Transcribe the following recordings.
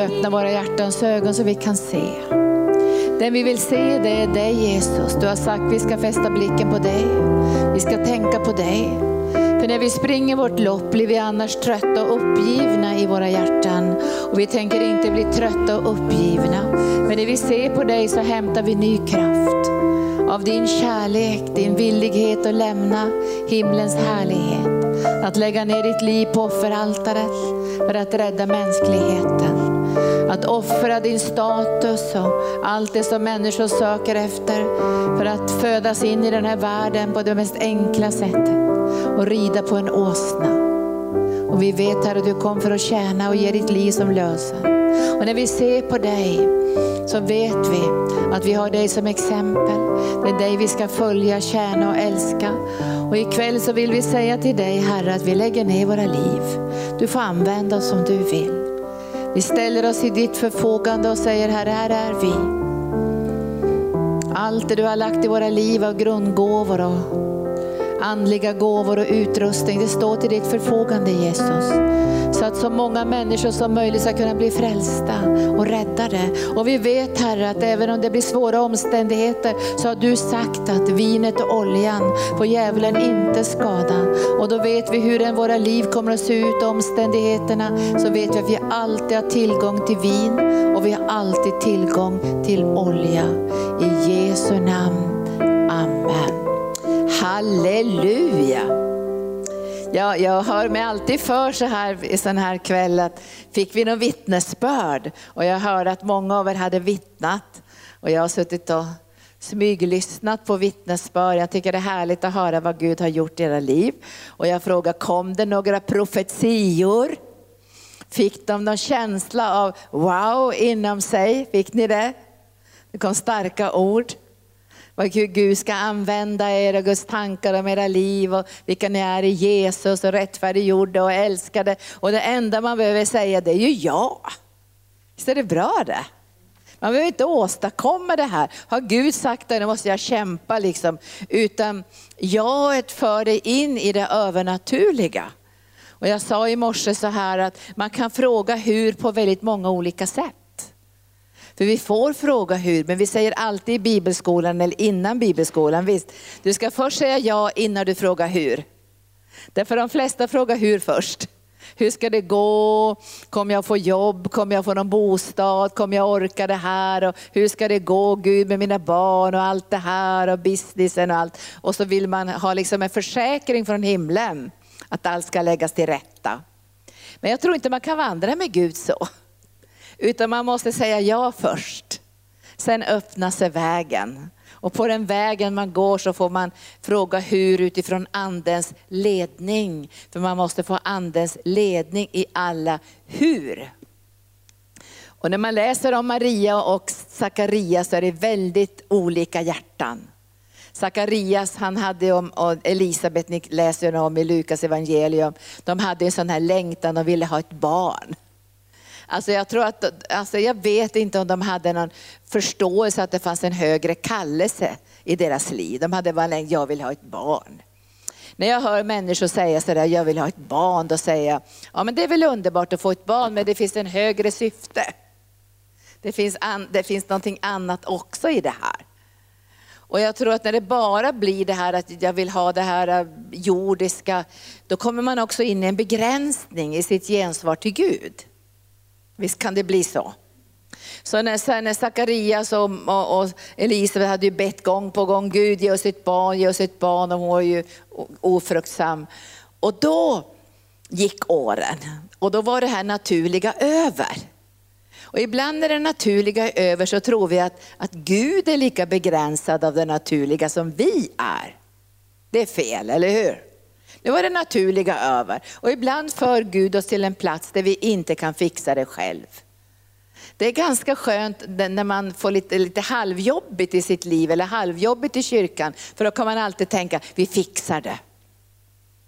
Öppna våra hjärtans ögon så vi kan se. Den vi vill se det är dig Jesus. Du har sagt vi ska fästa blicken på dig. Vi ska tänka på dig. För när vi springer vårt lopp blir vi annars trötta och uppgivna i våra hjärtan. Och vi tänker inte bli trötta och uppgivna. Men när vi ser på dig så hämtar vi ny kraft. Av din kärlek, din villighet att lämna himlens härlighet. Att lägga ner ditt liv på offeraltaret för att rädda mänskligheten. Att offra din status och allt det som människor söker efter för att födas in i den här världen på det mest enkla sättet och rida på en åsna. Och vi vet Herre, att du kom för att tjäna och ge ditt liv som lösen. Och när vi ser på dig så vet vi att vi har dig som exempel. Det är dig vi ska följa, tjäna och älska. Och ikväll så vill vi säga till dig Herre att vi lägger ner våra liv. Du får använda oss som du vill. Vi ställer oss i ditt förfogande och säger Herre, här är vi. Allt det du har lagt i våra liv av grundgåvor och andliga gåvor och utrustning, det står till ditt förfogande Jesus. Att så många människor som möjligt ska kunna bli frälsta och räddade. Och vi vet Herre att även om det blir svåra omständigheter så har du sagt att vinet och oljan får djävulen inte skada. Och då vet vi hur våra liv kommer att se ut, omständigheterna, så vet vi att vi alltid har tillgång till vin och vi har alltid tillgång till olja. I Jesu namn. Amen. Halleluja! Jag, jag hör mig alltid för så här i sån här kväll att fick vi något vittnesbörd? Och jag hörde att många av er hade vittnat och jag har suttit och smyglyssnat på vittnesbörd. Jag tycker det är härligt att höra vad Gud har gjort i era liv. Och jag frågar, kom det några profetior? Fick de någon känsla av wow inom sig? Fick ni det? Det kom starka ord vad Gud ska använda er och Guds tankar om era liv och vilka ni är i Jesus och rättfärdiggjorda och älskade. Och det enda man behöver säga det är ju ja. Visst är det bra det? Man behöver inte åstadkomma det här. Har Gud sagt det, då måste jag kämpa liksom. Utan jaet för dig in i det övernaturliga. Och jag sa i morse så här att man kan fråga hur på väldigt många olika sätt. För vi får fråga hur, men vi säger alltid i bibelskolan eller innan bibelskolan, visst, du ska först säga ja innan du frågar hur. Därför de flesta frågar hur först. Hur ska det gå? Kommer jag få jobb? Kommer jag få någon bostad? Kommer jag orka det här? Och hur ska det gå Gud med mina barn och allt det här och businessen och allt. Och så vill man ha liksom en försäkring från himlen att allt ska läggas till rätta. Men jag tror inte man kan vandra med Gud så. Utan man måste säga ja först. Sen öppnar sig vägen. Och på den vägen man går så får man fråga hur utifrån andens ledning. För man måste få andens ledning i alla hur. Och när man läser om Maria och Sakarias så är det väldigt olika hjärtan. Sakarias, han hade om, och Elisabet, ni läser om i Lukas evangelium, de hade en sån här längtan och ville ha ett barn. Alltså jag, tror att, alltså jag vet inte om de hade någon förståelse att det fanns en högre kallelse i deras liv. De hade bara länge, jag vill ha ett barn. När jag hör människor säga sådär, jag vill ha ett barn, då säger jag, ja men det är väl underbart att få ett barn, men det finns en högre syfte. Det finns, an, det finns någonting annat också i det här. Och jag tror att när det bara blir det här att jag vill ha det här äh, jordiska, då kommer man också in i en begränsning i sitt gensvar till Gud. Visst kan det bli så? Så när, när Sakarias och, och, och, Elisabet hade ju bett gång på gång, Gud ge oss ett barn, ge oss ett barn, och hon var ju ofruktsam. Och då gick åren och då var det här naturliga över. Och ibland när det naturliga är över så tror vi att, att Gud är lika begränsad av det naturliga som vi är. Det är fel, eller hur? Nu var det naturliga över. Och ibland för Gud oss till en plats där vi inte kan fixa det själv. Det är ganska skönt när man får lite, lite halvjobbigt i sitt liv eller halvjobbigt i kyrkan. För då kan man alltid tänka, vi fixar det.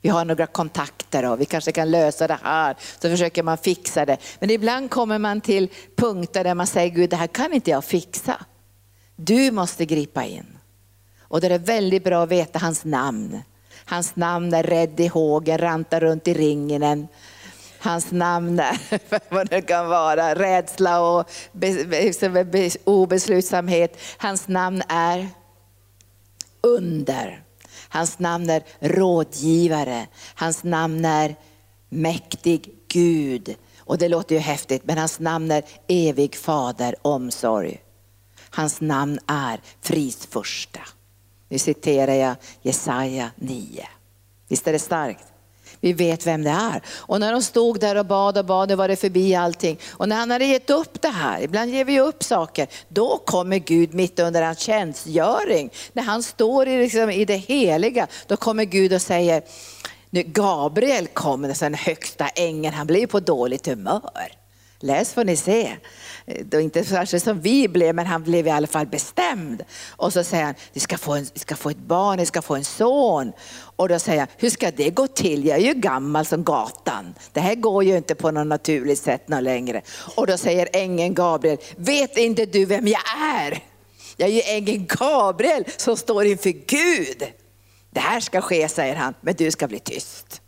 Vi har några kontakter och vi kanske kan lösa det här. Så försöker man fixa det. Men ibland kommer man till punkter där man säger, Gud det här kan inte jag fixa. Du måste gripa in. Och det är väldigt bra att veta hans namn. Hans namn är rädd i hågen, rantar runt i ringen. Hans namn är, vad det kan vara, rädsla och obeslutsamhet. Hans namn är under. Hans namn är rådgivare. Hans namn är mäktig Gud. Och det låter ju häftigt, men hans namn är evig fader, omsorg. Hans namn är frisförsta. Nu citerar jag Jesaja 9. Visst är det starkt? Vi vet vem det är. Och när de stod där och bad och bad, nu var det förbi allting. Och när han hade gett upp det här, ibland ger vi upp saker, då kommer Gud mitt under hans tjänstgöring. När han står i, liksom, i det heliga, då kommer Gud och säger, nu Gabriel kommer, den högsta ängeln, han blir på dåligt humör. Läs får ni se. Då inte särskilt som vi blev, men han blev i alla fall bestämd. Och så säger han, ni ska få, en, ni ska få ett barn, ni ska få en son. Och då säger han, hur ska det gå till? Jag är ju gammal som gatan. Det här går ju inte på något naturligt sätt något längre. Och då säger ängeln Gabriel, vet inte du vem jag är? Jag är ju ängeln Gabriel som står inför Gud. Det här ska ske, säger han, men du ska bli tyst.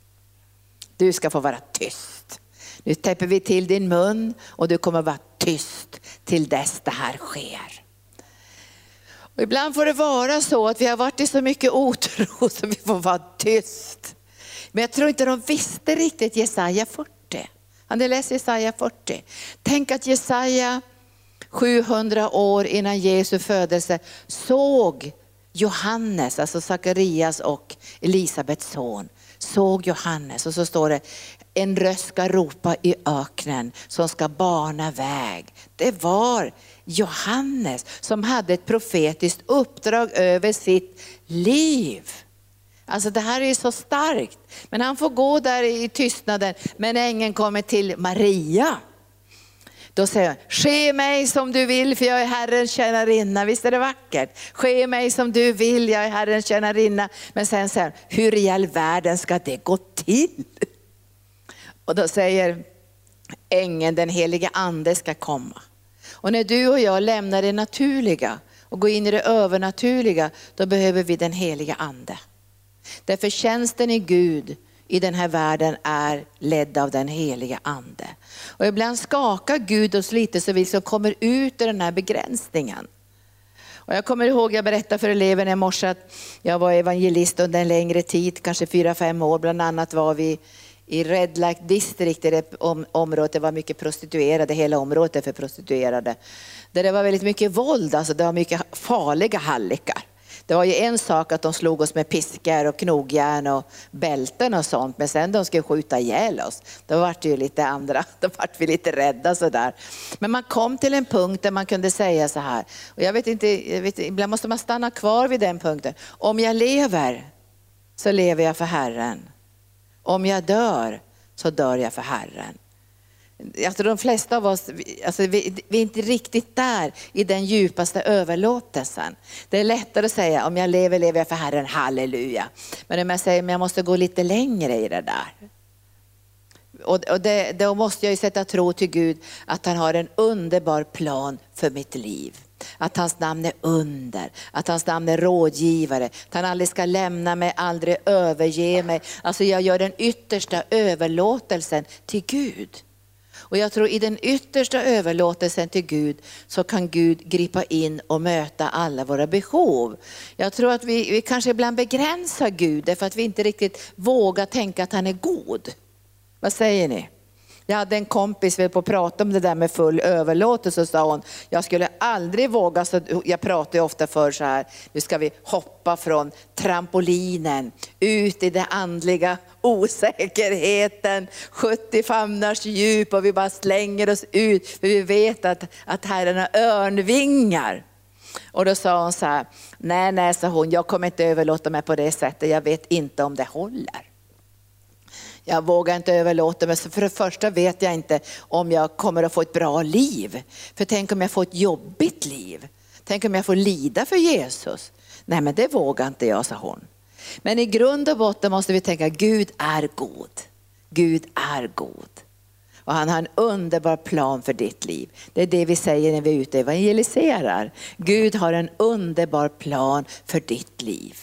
Du ska få vara tyst. Nu täpper vi till din mun och du kommer vara tyst till dess det här sker. Och ibland får det vara så att vi har varit i så mycket otro så vi får vara tyst. Men jag tror inte de visste riktigt Jesaja 40. Har ni läst Jesaja 40? Tänk att Jesaja 700 år innan Jesu födelse såg Johannes, alltså Sakarias och Elisabets son, såg Johannes och så står det, en röst ska ropa i öknen som ska bana väg. Det var Johannes som hade ett profetiskt uppdrag över sitt liv. Alltså det här är så starkt. Men han får gå där i tystnaden, men ängeln kommer till Maria. Då säger han, ske mig som du vill för jag är Herrens tjänarinna. Visst är det vackert? Ske mig som du vill, jag är Herrens tjänarinna. Men sen säger han, hur i all världen ska det gå till? Och då säger ängeln, den heliga ande ska komma. Och när du och jag lämnar det naturliga och går in i det övernaturliga, då behöver vi den heliga ande. Därför tjänsten i Gud i den här världen är ledd av den heliga ande. Och ibland skakar Gud oss lite så vi liksom kommer ut ur den här begränsningen. Och jag kommer ihåg, jag berättade för eleverna i morse att jag var evangelist under en längre tid, kanske fyra, fem år. Bland annat var vi i Red Lake District, i det området, det var mycket prostituerade, hela området är för prostituerade. Där det var väldigt mycket våld, alltså det var mycket farliga hallickar. Det var ju en sak att de slog oss med piskor och knogjärn och bälten och sånt, men sen de skulle skjuta ihjäl oss, då var det ju lite andra, då vart vi lite rädda sådär. Men man kom till en punkt där man kunde säga så här, och jag vet inte, jag vet, ibland måste man stanna kvar vid den punkten. Om jag lever så lever jag för Herren. Om jag dör så dör jag för Herren. Alltså de flesta av oss, alltså vi, vi, är inte riktigt där i den djupaste överlåtelsen. Det är lättare att säga, om jag lever, lever jag för Herren, halleluja. Men om jag säger, men jag måste gå lite längre i det där. Och, och det, då måste jag ju sätta tro till Gud att han har en underbar plan för mitt liv. Att hans namn är under, att hans namn är rådgivare, att han aldrig ska lämna mig, aldrig överge mig. Alltså jag gör den yttersta överlåtelsen till Gud. Och jag tror i den yttersta överlåtelsen till Gud så kan Gud gripa in och möta alla våra behov. Jag tror att vi, vi kanske ibland begränsar Gud därför att vi inte riktigt vågar tänka att han är god. Vad säger ni? Jag hade en kompis, vi på att prata om det där med full överlåtelse, och sa hon, jag skulle aldrig våga, så jag pratar ju ofta för så här, nu ska vi hoppa från trampolinen ut i det andliga osäkerheten, 70 famnars djup och vi bara slänger oss ut, för vi vet att, att Herren har örnvingar. Och då sa hon så här, nej, nej, sa hon, jag kommer inte överlåta mig på det sättet, jag vet inte om det håller. Jag vågar inte överlåta mig, för det första vet jag inte om jag kommer att få ett bra liv. För tänk om jag får ett jobbigt liv? Tänk om jag får lida för Jesus? Nej men det vågar inte jag, sa hon. Men i grund och botten måste vi tänka, Gud är god. Gud är god. Och han har en underbar plan för ditt liv. Det är det vi säger när vi är ute och evangeliserar. Gud har en underbar plan för ditt liv.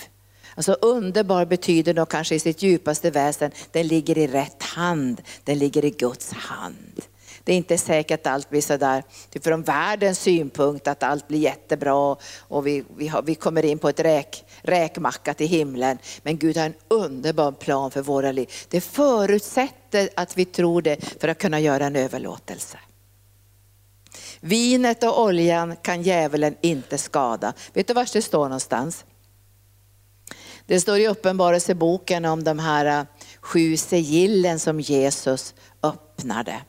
Alltså underbar betyder då kanske i sitt djupaste väsen, den ligger i rätt hand, den ligger i Guds hand. Det är inte säkert att allt blir sådär, typ från världens synpunkt att allt blir jättebra och vi, vi, har, vi kommer in på ett räk, räkmacka till himlen. Men Gud har en underbar plan för våra liv. Det förutsätter att vi tror det för att kunna göra en överlåtelse. Vinet och oljan kan djävulen inte skada. Vet du var det står någonstans? Det står i Uppenbarelseboken om de här eh, sju sigillen som Jesus öppnade.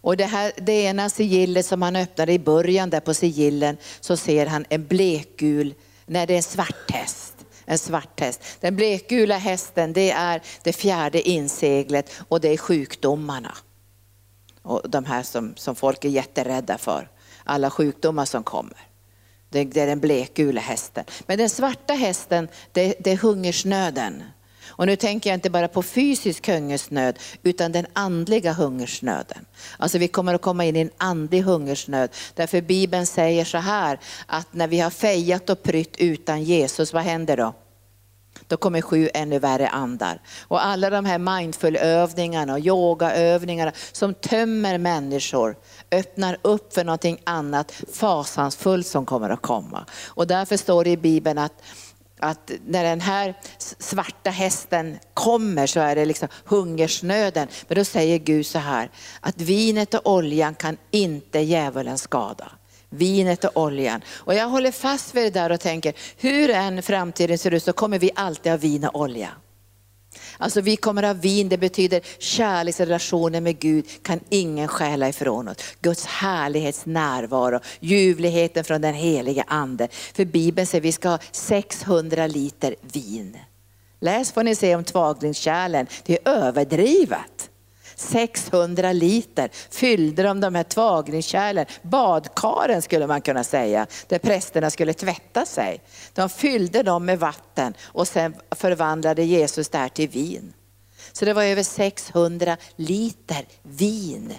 Och det, här, det ena sigillet som han öppnade i början där på sigillen så ser han en blekgul, nej det är en svart häst. En svart häst. Den blekgula hästen det är det fjärde inseglet och det är sjukdomarna. Och de här som, som folk är jätterädda för. Alla sjukdomar som kommer. Det, det är den blekgula hästen. Men den svarta hästen det, det är hungersnöden. Och nu tänker jag inte bara på fysisk hungersnöd utan den andliga hungersnöden. Alltså vi kommer att komma in i en andlig hungersnöd. Därför Bibeln säger så här att när vi har fejat och prytt utan Jesus, vad händer då? Då kommer sju ännu värre andar. Och alla de här mindful-övningarna och yogaövningarna som tömmer människor öppnar upp för någonting annat fasansfullt som kommer att komma. Och därför står det i Bibeln att att när den här svarta hästen kommer så är det liksom hungersnöden. Men då säger Gud så här, att vinet och oljan kan inte djävulen skada. Vinet och oljan. Och jag håller fast vid det där och tänker, hur än framtiden ser ut så kommer vi alltid ha vin och olja. Alltså vi kommer ha vin, det betyder kärleksrelationer med Gud kan ingen stjäla ifrån oss. Guds härlighets närvaro, ljuvligheten från den helige ande. För Bibeln säger att vi ska ha 600 liter vin. Läs får ni se om tvagningskärlen, det är överdrivet. 600 liter fyllde de de här tvagningskärlen, badkaren skulle man kunna säga, där prästerna skulle tvätta sig. De fyllde dem med vatten och sen förvandlade Jesus det här till vin. Så det var över 600 liter vin.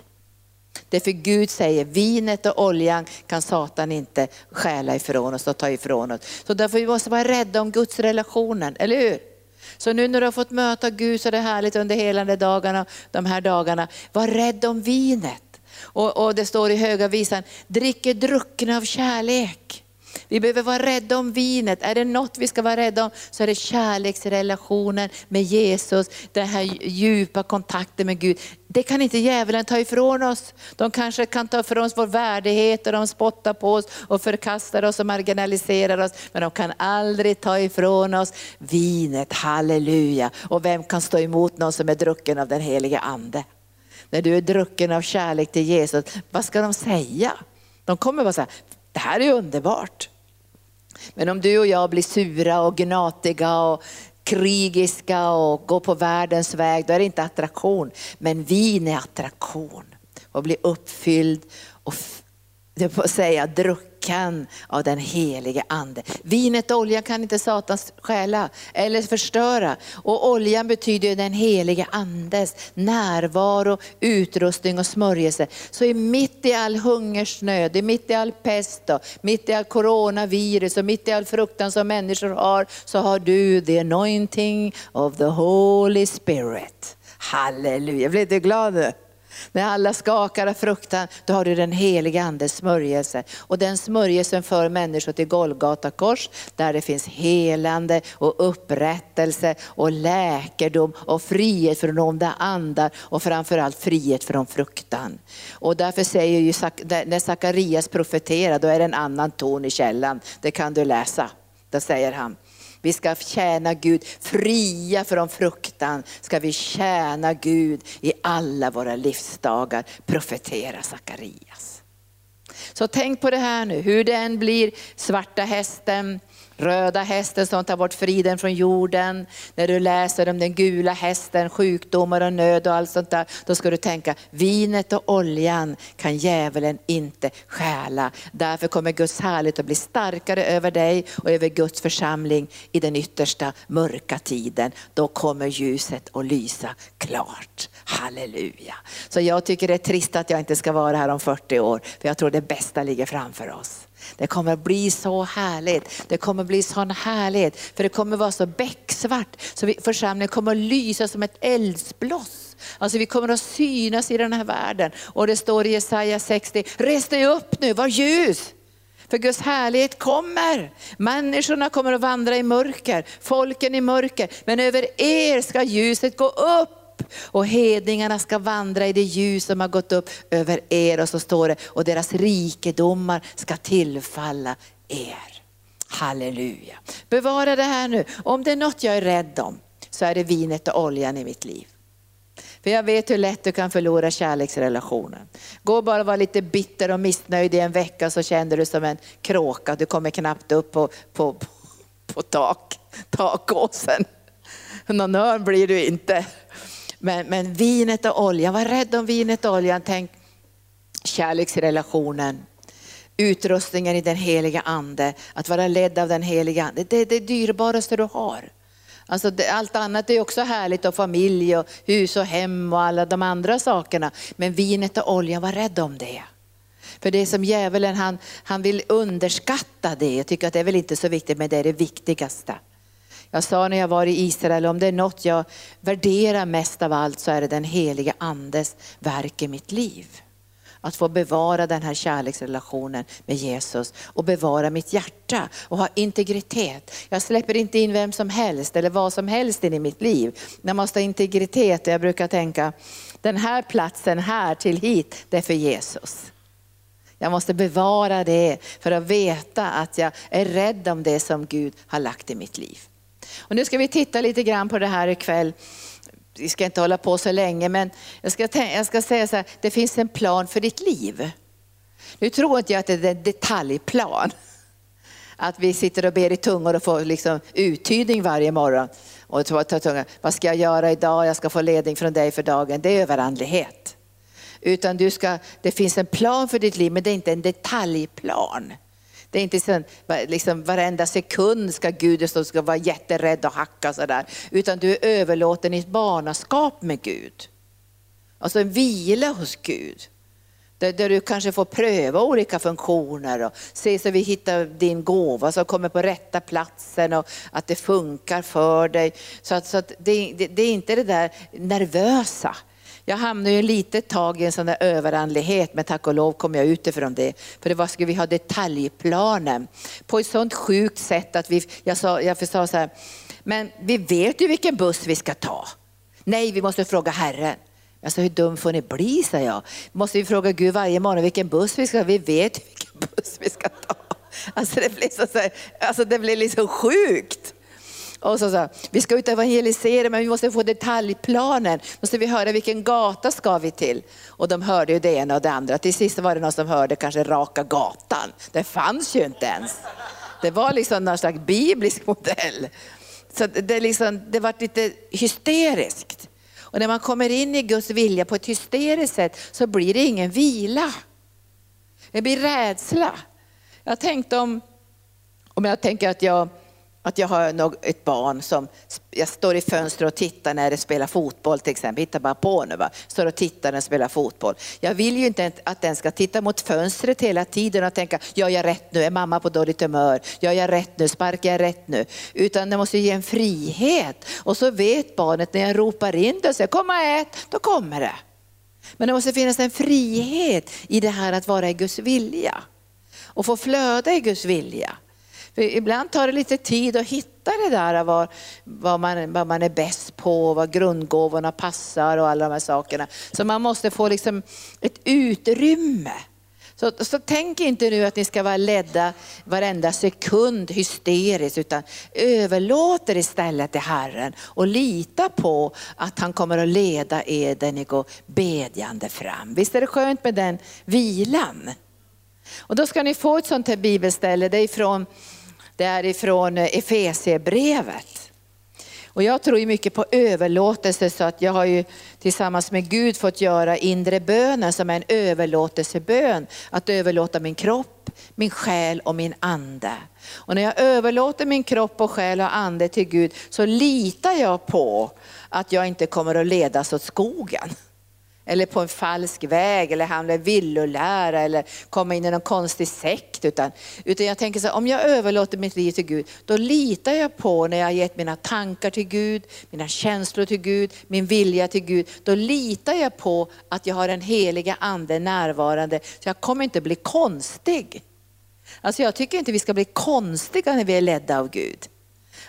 Därför Gud säger vinet och oljan kan Satan inte stjäla ifrån oss och ta ifrån oss. Så därför måste vi vara rädda om Guds relationen, eller hur? Så nu när du har fått möta Gud så är det härligt under hela de, dagarna, de här dagarna. Var rädd om vinet. Och, och det står i höga visan, dricker druckna av kärlek. Vi behöver vara rädda om vinet. Är det något vi ska vara rädda om så är det kärleksrelationen med Jesus, den här djupa kontakten med Gud. Det kan inte djävulen ta ifrån oss. De kanske kan ta ifrån oss vår värdighet och de spottar på oss och förkastar oss och marginaliserar oss. Men de kan aldrig ta ifrån oss vinet, halleluja. Och vem kan stå emot någon som är drucken av den helige ande? När du är drucken av kärlek till Jesus, vad ska de säga? De kommer bara säga, det här är underbart. Men om du och jag blir sura och gnatiga och krigiska och går på världens väg, då är det inte attraktion. Men vin är attraktion och blir uppfylld och jag får säga kan av den helige ande. Vinet och oljan kan inte satan stjäla eller förstöra. Och oljan betyder den helige andes närvaro, utrustning och smörjelse. Så i mitt i all hungersnöd, mitt i all pest, och mitt i all coronavirus och mitt i all fruktan som människor har, så har du the anointing of the Holy Spirit. Halleluja, blir du glad nu? När alla skakar av fruktan, då har du den heliga andes smörjelse. Och den smörjelsen för människor till Golgata kors, där det finns helande och upprättelse och läkedom och frihet från onda andar och framförallt frihet från fruktan. Och därför säger ju, när Sakarias profeterar, då är det en annan ton i källan. Det kan du läsa. Då säger han, vi ska tjäna Gud, fria från fruktan ska vi tjäna Gud i alla våra livsdagar, profetera Sakarias. Så tänk på det här nu, hur det än blir, svarta hästen, röda hästen som tar bort friden från jorden. När du läser om den gula hästen, sjukdomar och nöd och allt sånt där, då ska du tänka, vinet och oljan kan djävulen inte stjäla. Därför kommer Guds härlighet att bli starkare över dig och över Guds församling i den yttersta mörka tiden. Då kommer ljuset att lysa klart. Halleluja. Så jag tycker det är trist att jag inte ska vara här om 40 år, för jag tror det bästa ligger framför oss. Det kommer att bli så härligt. Det kommer att bli sån härlighet. För det kommer att vara så becksvart. Så vi, församlingen kommer att lysa som ett eldsbloss. Alltså vi kommer att synas i den här världen. Och det står i Jesaja 60, res dig upp nu, var ljus. För Guds härlighet kommer. Människorna kommer att vandra i mörker, folken i mörker. Men över er ska ljuset gå upp och hedningarna ska vandra i det ljus som har gått upp över er. Och så står det, och deras rikedomar ska tillfalla er. Halleluja. Bevara det här nu. Om det är något jag är rädd om så är det vinet och oljan i mitt liv. För jag vet hur lätt du kan förlora kärleksrelationen. Gå bara och var lite bitter och missnöjd i en vecka så känner du som en kråka. Du kommer knappt upp på, på, på tak, takåsen. Någon örn blir du inte. Men, men vinet och oljan, var rädd om vinet och oljan. Tänk kärleksrelationen, utrustningen i den heliga ande, att vara ledd av den heliga ande. Det är det dyrbaraste du har. Alltså det, allt annat är också härligt och familj och hus och hem och alla de andra sakerna. Men vinet och oljan, var rädd om det. För det är som djävulen, han, han vill underskatta det. Jag tycker att det är väl inte så viktigt, men det är det viktigaste. Jag sa när jag var i Israel, om det är något jag värderar mest av allt så är det den heliga andes verk i mitt liv. Att få bevara den här kärleksrelationen med Jesus och bevara mitt hjärta och ha integritet. Jag släpper inte in vem som helst eller vad som helst in i mitt liv. Jag måste ha integritet och jag brukar tänka, den här platsen här till hit, det är för Jesus. Jag måste bevara det för att veta att jag är rädd om det som Gud har lagt i mitt liv. Och nu ska vi titta lite grann på det här ikväll. Vi ska inte hålla på så länge, men jag ska, jag ska säga så här, det finns en plan för ditt liv. Nu tror inte jag att det är en detaljplan. Att vi sitter och ber i tungor och får liksom uttydning varje morgon. Och tar tunga. Vad ska jag göra idag? Jag ska få ledning från dig för dagen. Det är överandlighet. Utan du ska, det finns en plan för ditt liv, men det är inte en detaljplan. Det är inte så, liksom, varenda sekund ska Gud stå, ska vara jätterädd och hacka sådär. Utan du är överlåten i ett barnaskap med Gud. Alltså en vila hos Gud. Där, där, du kanske får pröva olika funktioner och se så vi hittar din gåva som kommer på rätta platsen och att det funkar för dig. Så, att, så att det, det, det är inte det där nervösa jag hamnade ju lite tag i en sån där överandlighet, men tack och lov kom jag ut ifrån det. För det var, skulle vi ha detaljplanen på ett sånt sjukt sätt att vi, jag sa, jag sa så här, men vi vet ju vilken buss vi ska ta. Nej, vi måste fråga Herren. Jag sa, hur dum får ni bli, sa jag. Måste vi fråga Gud varje morgon vilken buss vi ska ta. Vi vet vilken buss vi ska ta. Alltså det blir, så, alltså det blir liksom sjukt. Och så så, vi ska ut och evangelisera men vi måste få detaljplanen. Måste vi höra vilken gata ska vi till? Och de hörde ju det ena och det andra. Till sist var det någon som hörde kanske raka gatan. Det fanns ju inte ens. Det var liksom någon slags biblisk modell. Så det, liksom, det var lite hysteriskt. Och när man kommer in i Guds vilja på ett hysteriskt sätt så blir det ingen vila. Det blir rädsla. Jag tänkte om, om jag tänker att jag att jag har ett barn som, jag står i fönstret och tittar när det spelar fotboll till exempel, hittar bara på nu va, står och tittar när det spelar fotboll. Jag vill ju inte att den ska titta mot fönstret hela tiden och tänka, gör jag rätt nu, är mamma på dåligt humör, gör jag rätt nu, sparkar jag rätt nu? Utan det måste ge en frihet. Och så vet barnet när jag ropar in det och säger, kom och ät, då kommer det. Men det måste finnas en frihet i det här att vara i Guds vilja och få flöda i Guds vilja. För ibland tar det lite tid att hitta det där vad, vad, man, vad man är bäst på, vad grundgåvorna passar och alla de här sakerna. Så man måste få liksom ett utrymme. Så, så tänk inte nu att ni ska vara ledda varenda sekund hysteriskt, utan överlåt er istället till Herren och lita på att han kommer att leda er där ni går bedjande fram. Visst är det skönt med den vilan? Och då ska ni få ett sånt här bibelställe, det är ifrån det är ifrån eh, Efesierbrevet. Och jag tror ju mycket på överlåtelse så att jag har ju tillsammans med Gud fått göra inre bönen som är en överlåtelsebön. Att överlåta min kropp, min själ och min ande. Och när jag överlåter min kropp och själ och ande till Gud så litar jag på att jag inte kommer att ledas åt skogen eller på en falsk väg eller hamna i villolära eller komma in i någon konstig sekt. Utan, utan jag tänker så här, om jag överlåter mitt liv till Gud, då litar jag på när jag har gett mina tankar till Gud, mina känslor till Gud, min vilja till Gud. Då litar jag på att jag har den heliga ande närvarande, så jag kommer inte bli konstig. Alltså jag tycker inte vi ska bli konstiga när vi är ledda av Gud.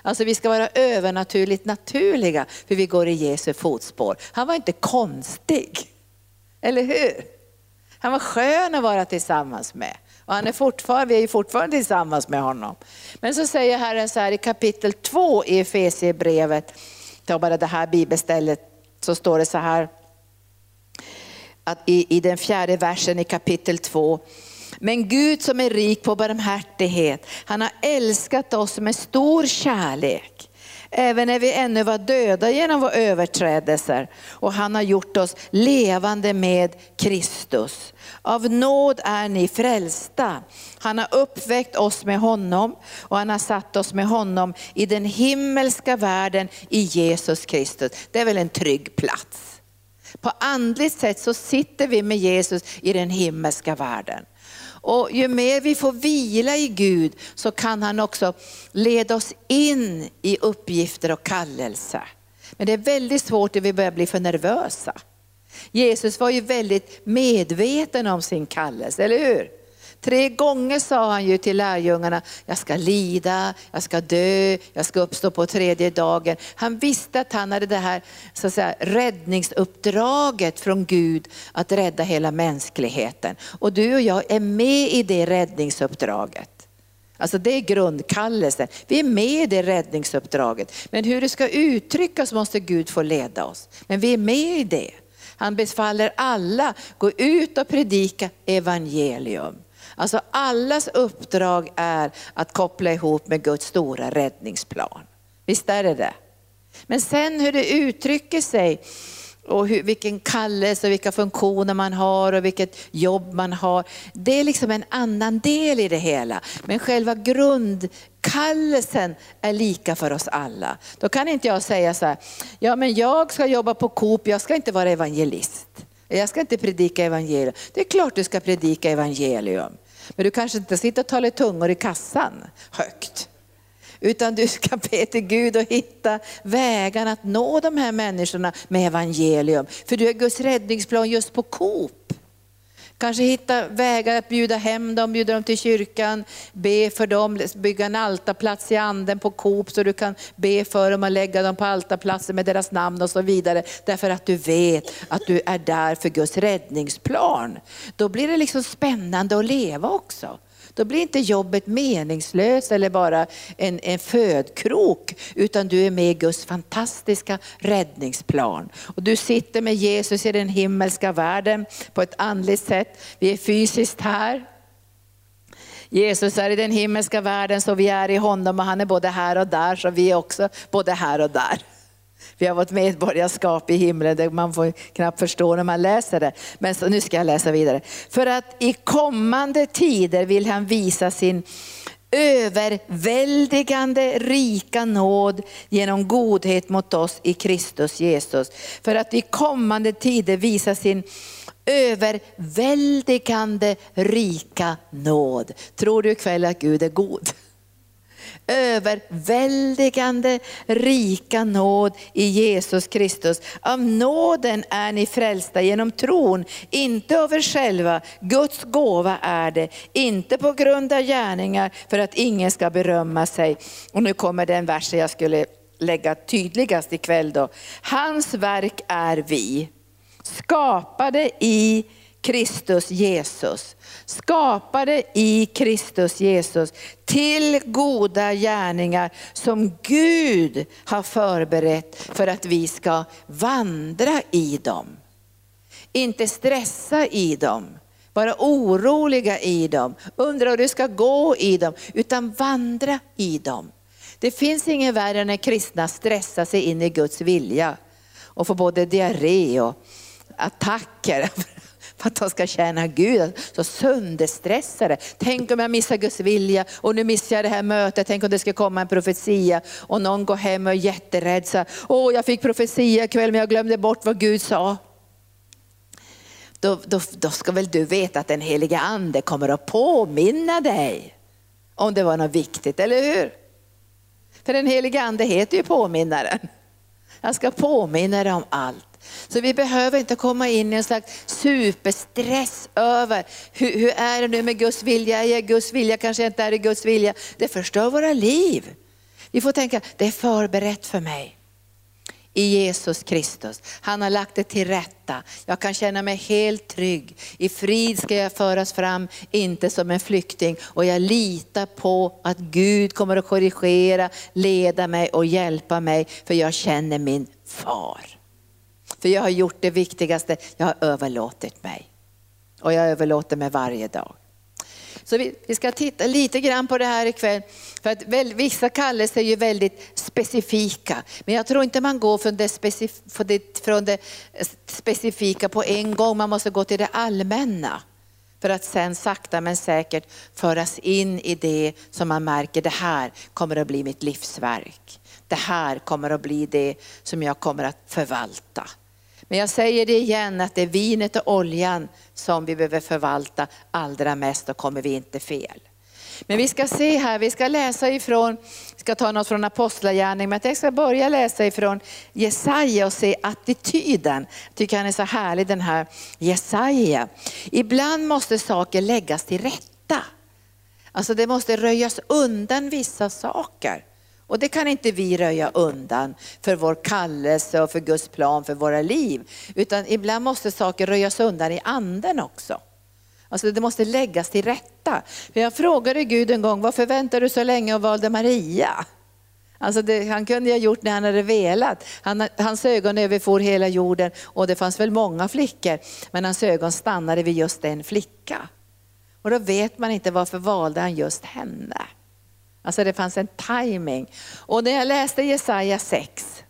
Alltså vi ska vara övernaturligt naturliga för vi går i Jesu fotspår. Han var inte konstig, eller hur? Han var skön att vara tillsammans med. Och han är fortfarande, vi är fortfarande tillsammans med honom. Men så säger Herren så här i kapitel 2 i Efesierbrevet, ta bara det här bibelstället, så står det så här, att i, i den fjärde versen i kapitel 2, men Gud som är rik på barmhärtighet, han har älskat oss med stor kärlek. Även när vi ännu var döda genom våra överträdelser. Och han har gjort oss levande med Kristus. Av nåd är ni frälsta. Han har uppväckt oss med honom och han har satt oss med honom i den himmelska världen i Jesus Kristus. Det är väl en trygg plats. På andligt sätt så sitter vi med Jesus i den himmelska världen. Och ju mer vi får vila i Gud så kan han också leda oss in i uppgifter och kallelse. Men det är väldigt svårt när vi börjar bli för nervösa. Jesus var ju väldigt medveten om sin kallelse, eller hur? Tre gånger sa han ju till lärjungarna, jag ska lida, jag ska dö, jag ska uppstå på tredje dagen. Han visste att han hade det här så att säga, räddningsuppdraget från Gud att rädda hela mänskligheten. Och du och jag är med i det räddningsuppdraget. Alltså det är grundkallelsen. Vi är med i det räddningsuppdraget. Men hur det ska uttryckas måste Gud få leda oss. Men vi är med i det. Han befaller alla, gå ut och predika evangelium. Alltså allas uppdrag är att koppla ihop med Guds stora räddningsplan. Visst är det det? Men sen hur det uttrycker sig och hur, vilken kallelse och vilka funktioner man har och vilket jobb man har. Det är liksom en annan del i det hela. Men själva grundkallelsen är lika för oss alla. Då kan inte jag säga så här, ja men jag ska jobba på Coop, jag ska inte vara evangelist. Jag ska inte predika evangelium. Det är klart du ska predika evangelium. Men du kanske inte sitter och talar tungor i kassan högt. Utan du ska be till Gud och hitta vägar att nå de här människorna med evangelium. För du är Guds räddningsplan just på Coop. Kanske hitta vägar att bjuda hem dem, bjuda dem till kyrkan, be för dem, bygga en altarplats i anden på Coop så du kan be för dem och lägga dem på altarplatser med deras namn och så vidare. Därför att du vet att du är där för Guds räddningsplan. Då blir det liksom spännande att leva också. Då blir inte jobbet meningslöst eller bara en, en födkrok, utan du är med i Guds fantastiska räddningsplan. Och du sitter med Jesus i den himmelska världen på ett andligt sätt. Vi är fysiskt här. Jesus är i den himmelska världen så vi är i honom och han är både här och där så vi är också både här och där. Vi har vårt medborgarskap i himlen, det man får knappt förstå när man läser det. Men så, nu ska jag läsa vidare. För att i kommande tider vill han visa sin överväldigande rika nåd genom godhet mot oss i Kristus Jesus. För att i kommande tider visa sin överväldigande rika nåd. Tror du ikväll att Gud är god? Överväldigande rika nåd i Jesus Kristus. Av nåden är ni frälsta genom tron, inte av er själva. Guds gåva är det, inte på grund av gärningar för att ingen ska berömma sig. Och nu kommer den versen jag skulle lägga tydligast ikväll då. Hans verk är vi, skapade i Kristus Jesus skapade i Kristus Jesus till goda gärningar som Gud har förberett för att vi ska vandra i dem. Inte stressa i dem, vara oroliga i dem, undra hur det ska gå i dem, utan vandra i dem. Det finns ingen värre än när kristna stressar sig in i Guds vilja och får både diarré och attacker för att de ska tjäna Gud. Så sönderstressade. Tänk om jag missar Guds vilja och nu missar jag det här mötet. Tänk om det ska komma en profetia och någon går hem och är jätterädd. Åh, jag fick profetia ikväll men jag glömde bort vad Gud sa. då, då, då ska väl du veta att den heliga ande kommer att påminna dig om det var något viktigt, eller hur? För den heliga ande heter ju påminnaren. Han ska påminna dig om allt. Så vi behöver inte komma in i en slags superstress över hur, hur är det nu med Guds vilja, är jag Guds vilja, kanske jag inte är i Guds vilja. Det förstör våra liv. Vi får tänka, det är förberett för mig i Jesus Kristus. Han har lagt det till rätta. Jag kan känna mig helt trygg. I frid ska jag föras fram, inte som en flykting. Och jag litar på att Gud kommer att korrigera, leda mig och hjälpa mig, för jag känner min far. För jag har gjort det viktigaste, jag har överlåtit mig. Och jag överlåter mig varje dag. Så vi, vi, ska titta lite grann på det här ikväll. För att väl, vissa kallelser är ju väldigt specifika. Men jag tror inte man går från det, specif från, det, från det specifika på en gång. Man måste gå till det allmänna. För att sen sakta men säkert föras in i det som man märker, det här kommer att bli mitt livsverk. Det här kommer att bli det som jag kommer att förvalta. Men jag säger det igen att det är vinet och oljan som vi behöver förvalta allra mest, då kommer vi inte fel. Men vi ska se här, vi ska läsa ifrån, vi ska ta något från Apostlagärning, men jag ska börja läsa ifrån Jesaja och se attityden. Jag tycker han är så härlig den här Jesaja. Ibland måste saker läggas till rätta. Alltså det måste röjas undan vissa saker. Och det kan inte vi röja undan för vår kallelse och för Guds plan för våra liv. Utan ibland måste saker röjas undan i anden också. Alltså det måste läggas till rätta. För jag frågade Gud en gång, varför väntar du så länge och valde Maria? Alltså det, han kunde ha gjort när han hade velat. Han, hans ögon överfor hela jorden och det fanns väl många flickor, men hans ögon stannade vid just en flicka. Och då vet man inte varför valde han just henne. Alltså det fanns en timing. Och när jag läste Jesaja 6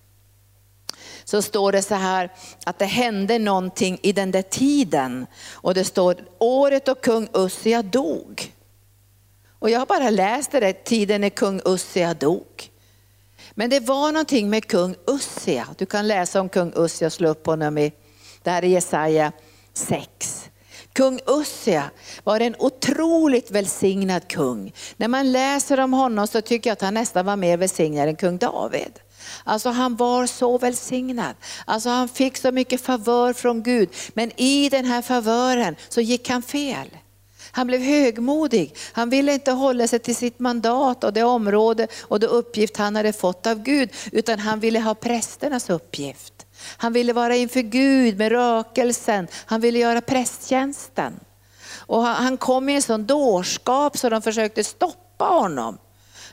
så står det så här att det hände någonting i den där tiden. Och det står året då kung Ussia dog. Och jag har bara läst det, tiden när kung Ussia dog. Men det var någonting med kung Ussia. Du kan läsa om kung Ussia, slå upp honom i, det här är Jesaja 6. Kung Ussia var en otroligt välsignad kung. När man läser om honom så tycker jag att han nästan var mer välsignad än kung David. Alltså han var så välsignad. Alltså han fick så mycket favör från Gud. Men i den här favören så gick han fel. Han blev högmodig. Han ville inte hålla sig till sitt mandat och det område och det uppgift han hade fått av Gud, utan han ville ha prästernas uppgift. Han ville vara inför Gud med rökelsen, han ville göra prästtjänsten. Och han kom i en sån dårskap så de försökte stoppa honom.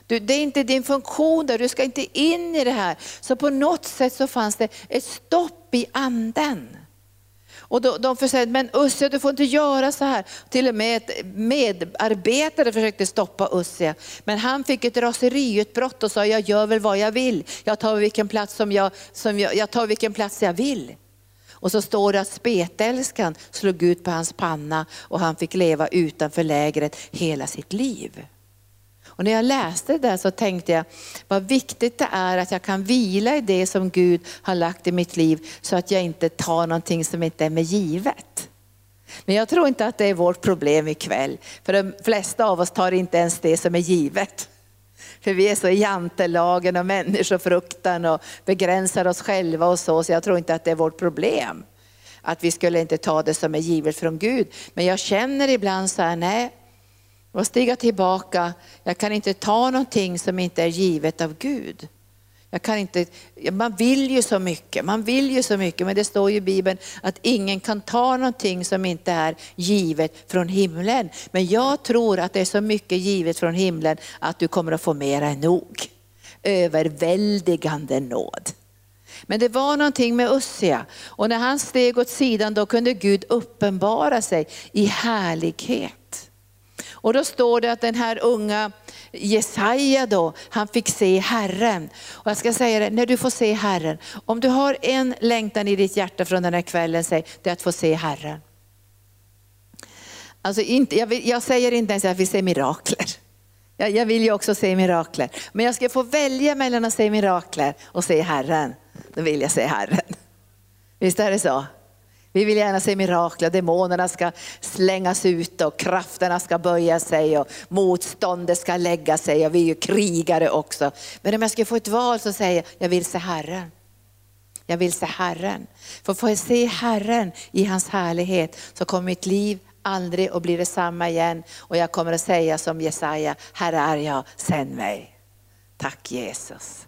Du, det är inte din funktion där, du ska inte in i det här. Så på något sätt så fanns det ett stopp i anden. Och då, de försökte, men Ussia du får inte göra så här. Till och med ett medarbetare försökte stoppa Ussia. Men han fick ett raseriutbrott och sa, jag gör väl vad jag vill. Jag tar vilken plats, som jag, som jag, jag tar vilken plats jag vill. Och så står det att spetälskan slog ut på hans panna och han fick leva utanför lägret hela sitt liv. Och när jag läste det där så tänkte jag, vad viktigt det är att jag kan vila i det som Gud har lagt i mitt liv, så att jag inte tar någonting som inte är mig givet. Men jag tror inte att det är vårt problem ikväll, för de flesta av oss tar inte ens det som är givet. För vi är så i jantelagen och människofruktan och begränsar oss själva och så, så jag tror inte att det är vårt problem. Att vi skulle inte ta det som är givet från Gud. Men jag känner ibland så här, nej, och stiga tillbaka. Jag kan inte ta någonting som inte är givet av Gud. Jag kan inte, man vill ju så mycket, man vill ju så mycket, men det står ju i Bibeln att ingen kan ta någonting som inte är givet från himlen. Men jag tror att det är så mycket givet från himlen att du kommer att få mera än nog. Överväldigande nåd. Men det var någonting med Ussia och när han steg åt sidan då kunde Gud uppenbara sig i härlighet. Och då står det att den här unga Jesaja då, han fick se Herren. Och jag ska säga det, när du får se Herren, om du har en längtan i ditt hjärta från den här kvällen, säg, det är att få se Herren. Alltså inte, jag, jag säger inte ens att jag vill se mirakler. Jag, jag vill ju också se mirakler. Men jag ska få välja mellan att se mirakler och se Herren. Då vill jag se Herren. Visst är det så? Vi vill gärna se mirakler, demonerna ska slängas ut och krafterna ska böja sig och motståndet ska lägga sig och vi är ju krigare också. Men om jag ska få ett val så säger jag, jag vill se Herren. Jag vill se Herren. För får jag se Herren i hans härlighet så kommer mitt liv aldrig att bli detsamma igen. Och jag kommer att säga som Jesaja, här är jag, sänd mig. Tack Jesus.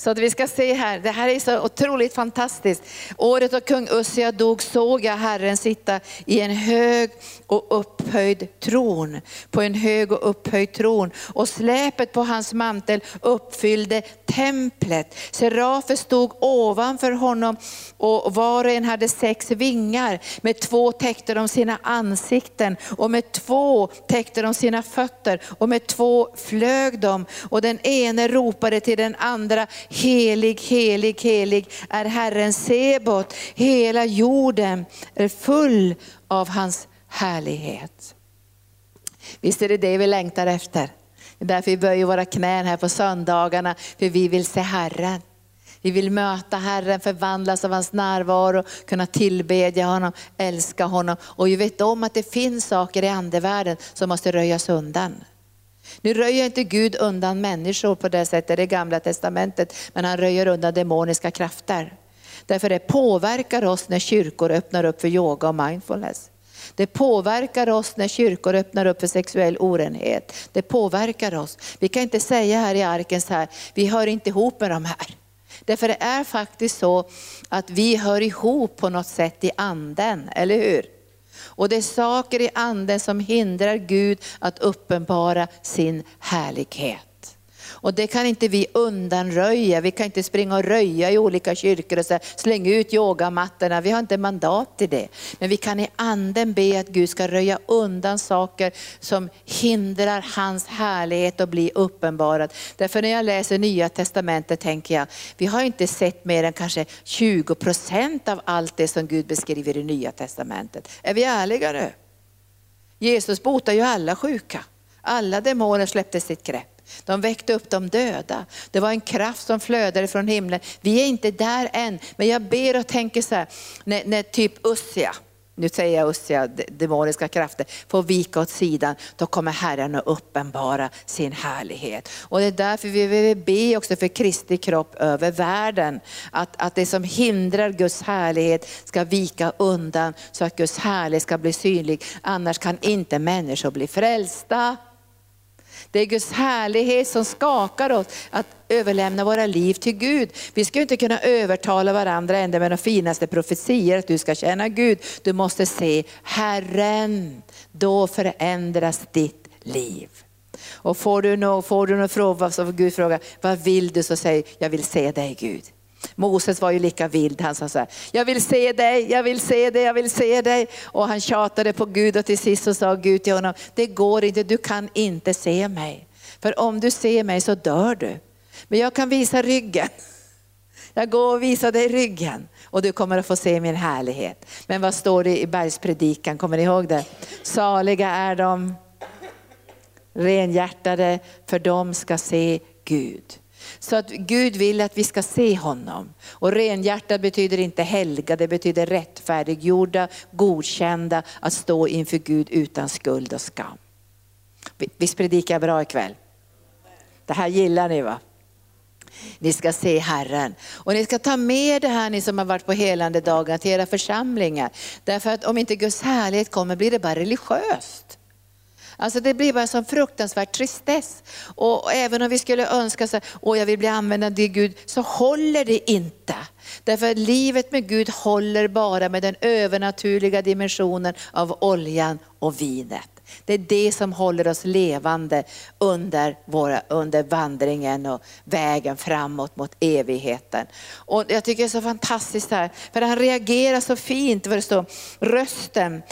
Så att vi ska se här, det här är så otroligt fantastiskt. Året då kung Ussia dog såg jag Herren sitta i en hög och upphöjd tron. På en hög och upphöjd tron. Och släpet på hans mantel uppfyllde templet. Serafer stod ovanför honom och var och en hade sex vingar. Med två täckte de sina ansikten och med två täckte de sina fötter och med två flög de. Och den ene ropade till den andra, helig, helig, helig är Herren Sebot. Hela jorden är full av hans härlighet. Visst är det det vi längtar efter? Det är därför vi böjer våra knän här på söndagarna, för vi vill se Herren. Vi vill möta Herren, förvandlas av hans närvaro, kunna tillbedja honom, älska honom. Och vi vet om att det finns saker i andevärlden som måste röjas undan. Nu röjer inte Gud undan människor på det sättet i gamla testamentet, men han röjer undan demoniska krafter. Därför det påverkar oss när kyrkor öppnar upp för yoga och mindfulness. Det påverkar oss när kyrkor öppnar upp för sexuell orenhet. Det påverkar oss. Vi kan inte säga här i arken så här, vi hör inte ihop med de här. Därför det är faktiskt så att vi hör ihop på något sätt i anden, eller hur? Och det är saker i anden som hindrar Gud att uppenbara sin härlighet. Och det kan inte vi undanröja. Vi kan inte springa och röja i olika kyrkor och säga släng ut yogamattorna. Vi har inte mandat till det. Men vi kan i anden be att Gud ska röja undan saker som hindrar hans härlighet att bli uppenbarad. Därför när jag läser nya testamentet tänker jag, vi har inte sett mer än kanske 20 procent av allt det som Gud beskriver i nya testamentet. Är vi ärliga nu? Jesus botar ju alla sjuka. Alla demoner släppte sitt grepp. De väckte upp de döda. Det var en kraft som flödade från himlen. Vi är inte där än, men jag ber och tänker så här, när, när typ Ussia, nu säger jag Ussia, demoniska krafter, får vika åt sidan, då kommer Herren att uppenbara sin härlighet. Och det är därför vi vill be också för Kristi kropp över världen. Att, att det som hindrar Guds härlighet ska vika undan så att Guds härlighet ska bli synlig. Annars kan inte människor bli frälsta. Det är Guds härlighet som skakar oss att överlämna våra liv till Gud. Vi ska inte kunna övertala varandra ända med de finaste profetier att du ska känna Gud. Du måste se Herren, då förändras ditt liv. Och får du någon, får du någon fråga, så får Gud fråga, vad vill du? Så säg, jag vill se dig Gud. Moses var ju lika vild, han sa så här, jag vill se dig, jag vill se dig, jag vill se dig. Och han tjatade på Gud och till sist så sa Gud till honom, det går inte, du kan inte se mig. För om du ser mig så dör du. Men jag kan visa ryggen. Jag går och visar dig ryggen och du kommer att få se min härlighet. Men vad står det i bergspredikan, kommer ni ihåg det? Saliga är de renhjärtade, för de ska se Gud. Så att Gud vill att vi ska se honom. Och renhjärtad betyder inte helga, det betyder rättfärdiggjorda, godkända, att stå inför Gud utan skuld och skam. Visst predikar jag bra ikväll? Det här gillar ni va? Ni ska se Herren. Och ni ska ta med det här ni som har varit på helande dagar till era församlingar. Därför att om inte Guds härlighet kommer blir det bara religiöst. Alltså det blir bara en sån fruktansvärd tristess. Och även om vi skulle önska åh jag vill bli använd av Gud, så håller det inte. Därför att livet med Gud håller bara med den övernaturliga dimensionen av oljan och vinet. Det är det som håller oss levande under, våra, under vandringen och vägen framåt mot evigheten. Och jag tycker det är så fantastiskt här, för han reagerar så fint vad det står, rösten,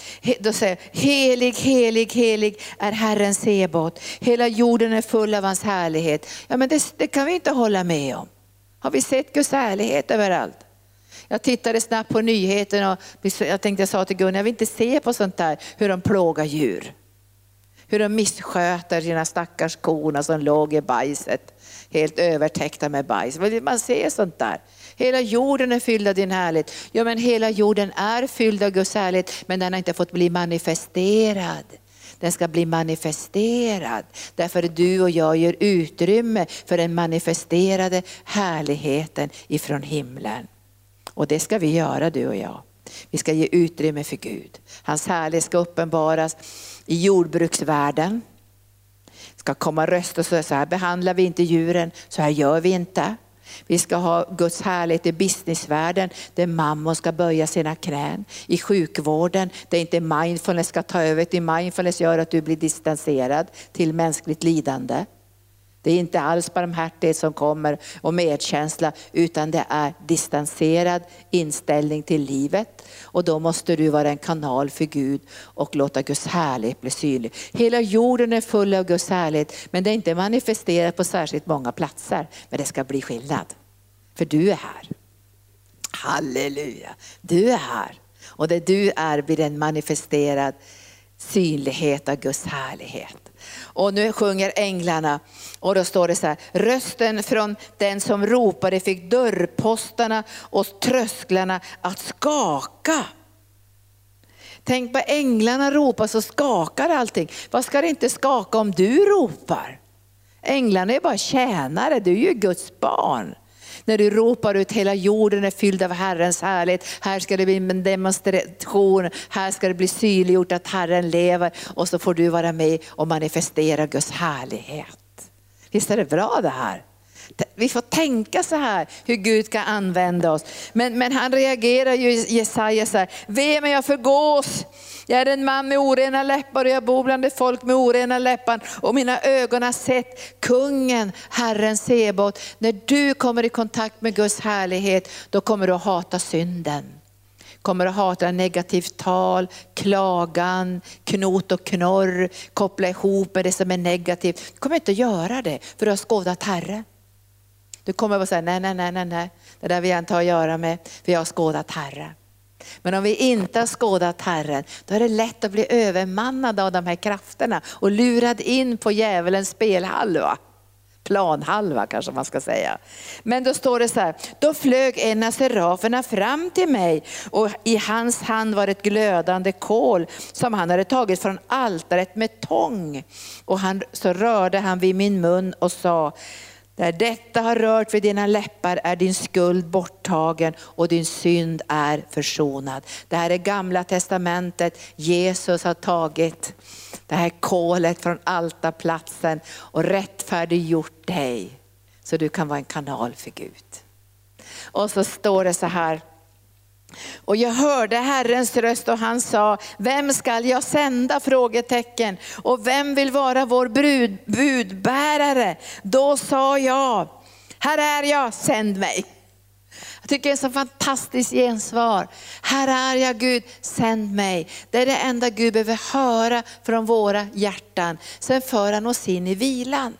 då säger helig, helig, helig är Herren Sebot. Hela jorden är full av hans härlighet. Ja men det, det kan vi inte hålla med om. Har vi sett Guds härlighet överallt? Jag tittade snabbt på nyheterna och jag tänkte jag sa till Gunnar, jag vill inte se på sånt där, hur de plågar djur hur de missköter sina stackars korna som låg i bajset, helt övertäckta med bajs. Man ser sånt där. Hela jorden är fylld av din härlighet. Ja men hela jorden är fylld av Guds härlighet men den har inte fått bli manifesterad. Den ska bli manifesterad därför att du och jag gör utrymme för den manifesterade härligheten ifrån himlen. Och det ska vi göra du och jag. Vi ska ge utrymme för Gud. Hans härlighet ska uppenbaras i jordbruksvärlden. Det ska komma röster så, så här behandlar vi inte djuren, så här gör vi inte. Vi ska ha Guds härlighet i businessvärlden där mammor ska böja sina knän. I sjukvården där inte mindfulness ska ta över, till mindfulness gör att du blir distanserad till mänskligt lidande. Det är inte alls barmhärtighet som kommer och medkänsla utan det är distanserad inställning till livet. Och då måste du vara en kanal för Gud och låta Guds härlighet bli synlig. Hela jorden är full av Guds härlighet men det är inte manifesterat på särskilt många platser. Men det ska bli skillnad. För du är här. Halleluja, du är här. Och det du är blir en manifesterad synlighet av Guds härlighet. Och nu sjunger änglarna och då står det så här, rösten från den som ropade fick dörrpostarna och trösklarna att skaka. Tänk på änglarna ropar så skakar allting. Vad ska det inte skaka om du ropar? Änglarna är bara tjänare, du är ju Guds barn när du ropar ut hela jorden är fylld av Herrens härlighet. Här ska det bli en demonstration, här ska det bli synliggjort att Herren lever och så får du vara med och manifestera Guds härlighet. Visst är det bra det här? Vi får tänka så här hur Gud ska använda oss. Men, men han reagerar ju Jesaja så här, ve mig jag förgås. Jag är en man med orena läppar och jag bor bland ett folk med orena läppar och mina ögon har sett kungen, Herren Sebot. När du kommer i kontakt med Guds härlighet, då kommer du att hata synden kommer att hata negativt tal, klagan, knot och knorr, koppla ihop med det som är negativt. Du kommer inte att göra det för du har skådat Herren. Du kommer att säga nej, nej, nej, nej, nej, det där vill jag inte ha att göra med, för jag har skådat Herren. Men om vi inte har skådat Herren, då är det lätt att bli övermannad av de här krafterna och lurad in på djävulens spelhalva. Planhalva kanske man ska säga. Men då står det så här, då flög en av seraferna fram till mig och i hans hand var ett glödande kol som han hade tagit från altaret med tång. Och han, så rörde han vid min mun och sa, där detta har rört vid dina läppar är din skuld borttagen och din synd är försonad. Det här är gamla testamentet. Jesus har tagit det här kolet från altarplatsen och rättfärdiggjort dig. Så du kan vara en kanal för Gud. Och så står det så här, och jag hörde Herrens röst och han sa, vem skall jag sända? frågetecken. Och vem vill vara vår brud, budbärare? Då sa jag, här är jag, sänd mig. Jag tycker det är så fantastiskt gensvar. Här är jag Gud, sänd mig. Det är det enda Gud behöver höra från våra hjärtan. Sen för han oss in i vilan.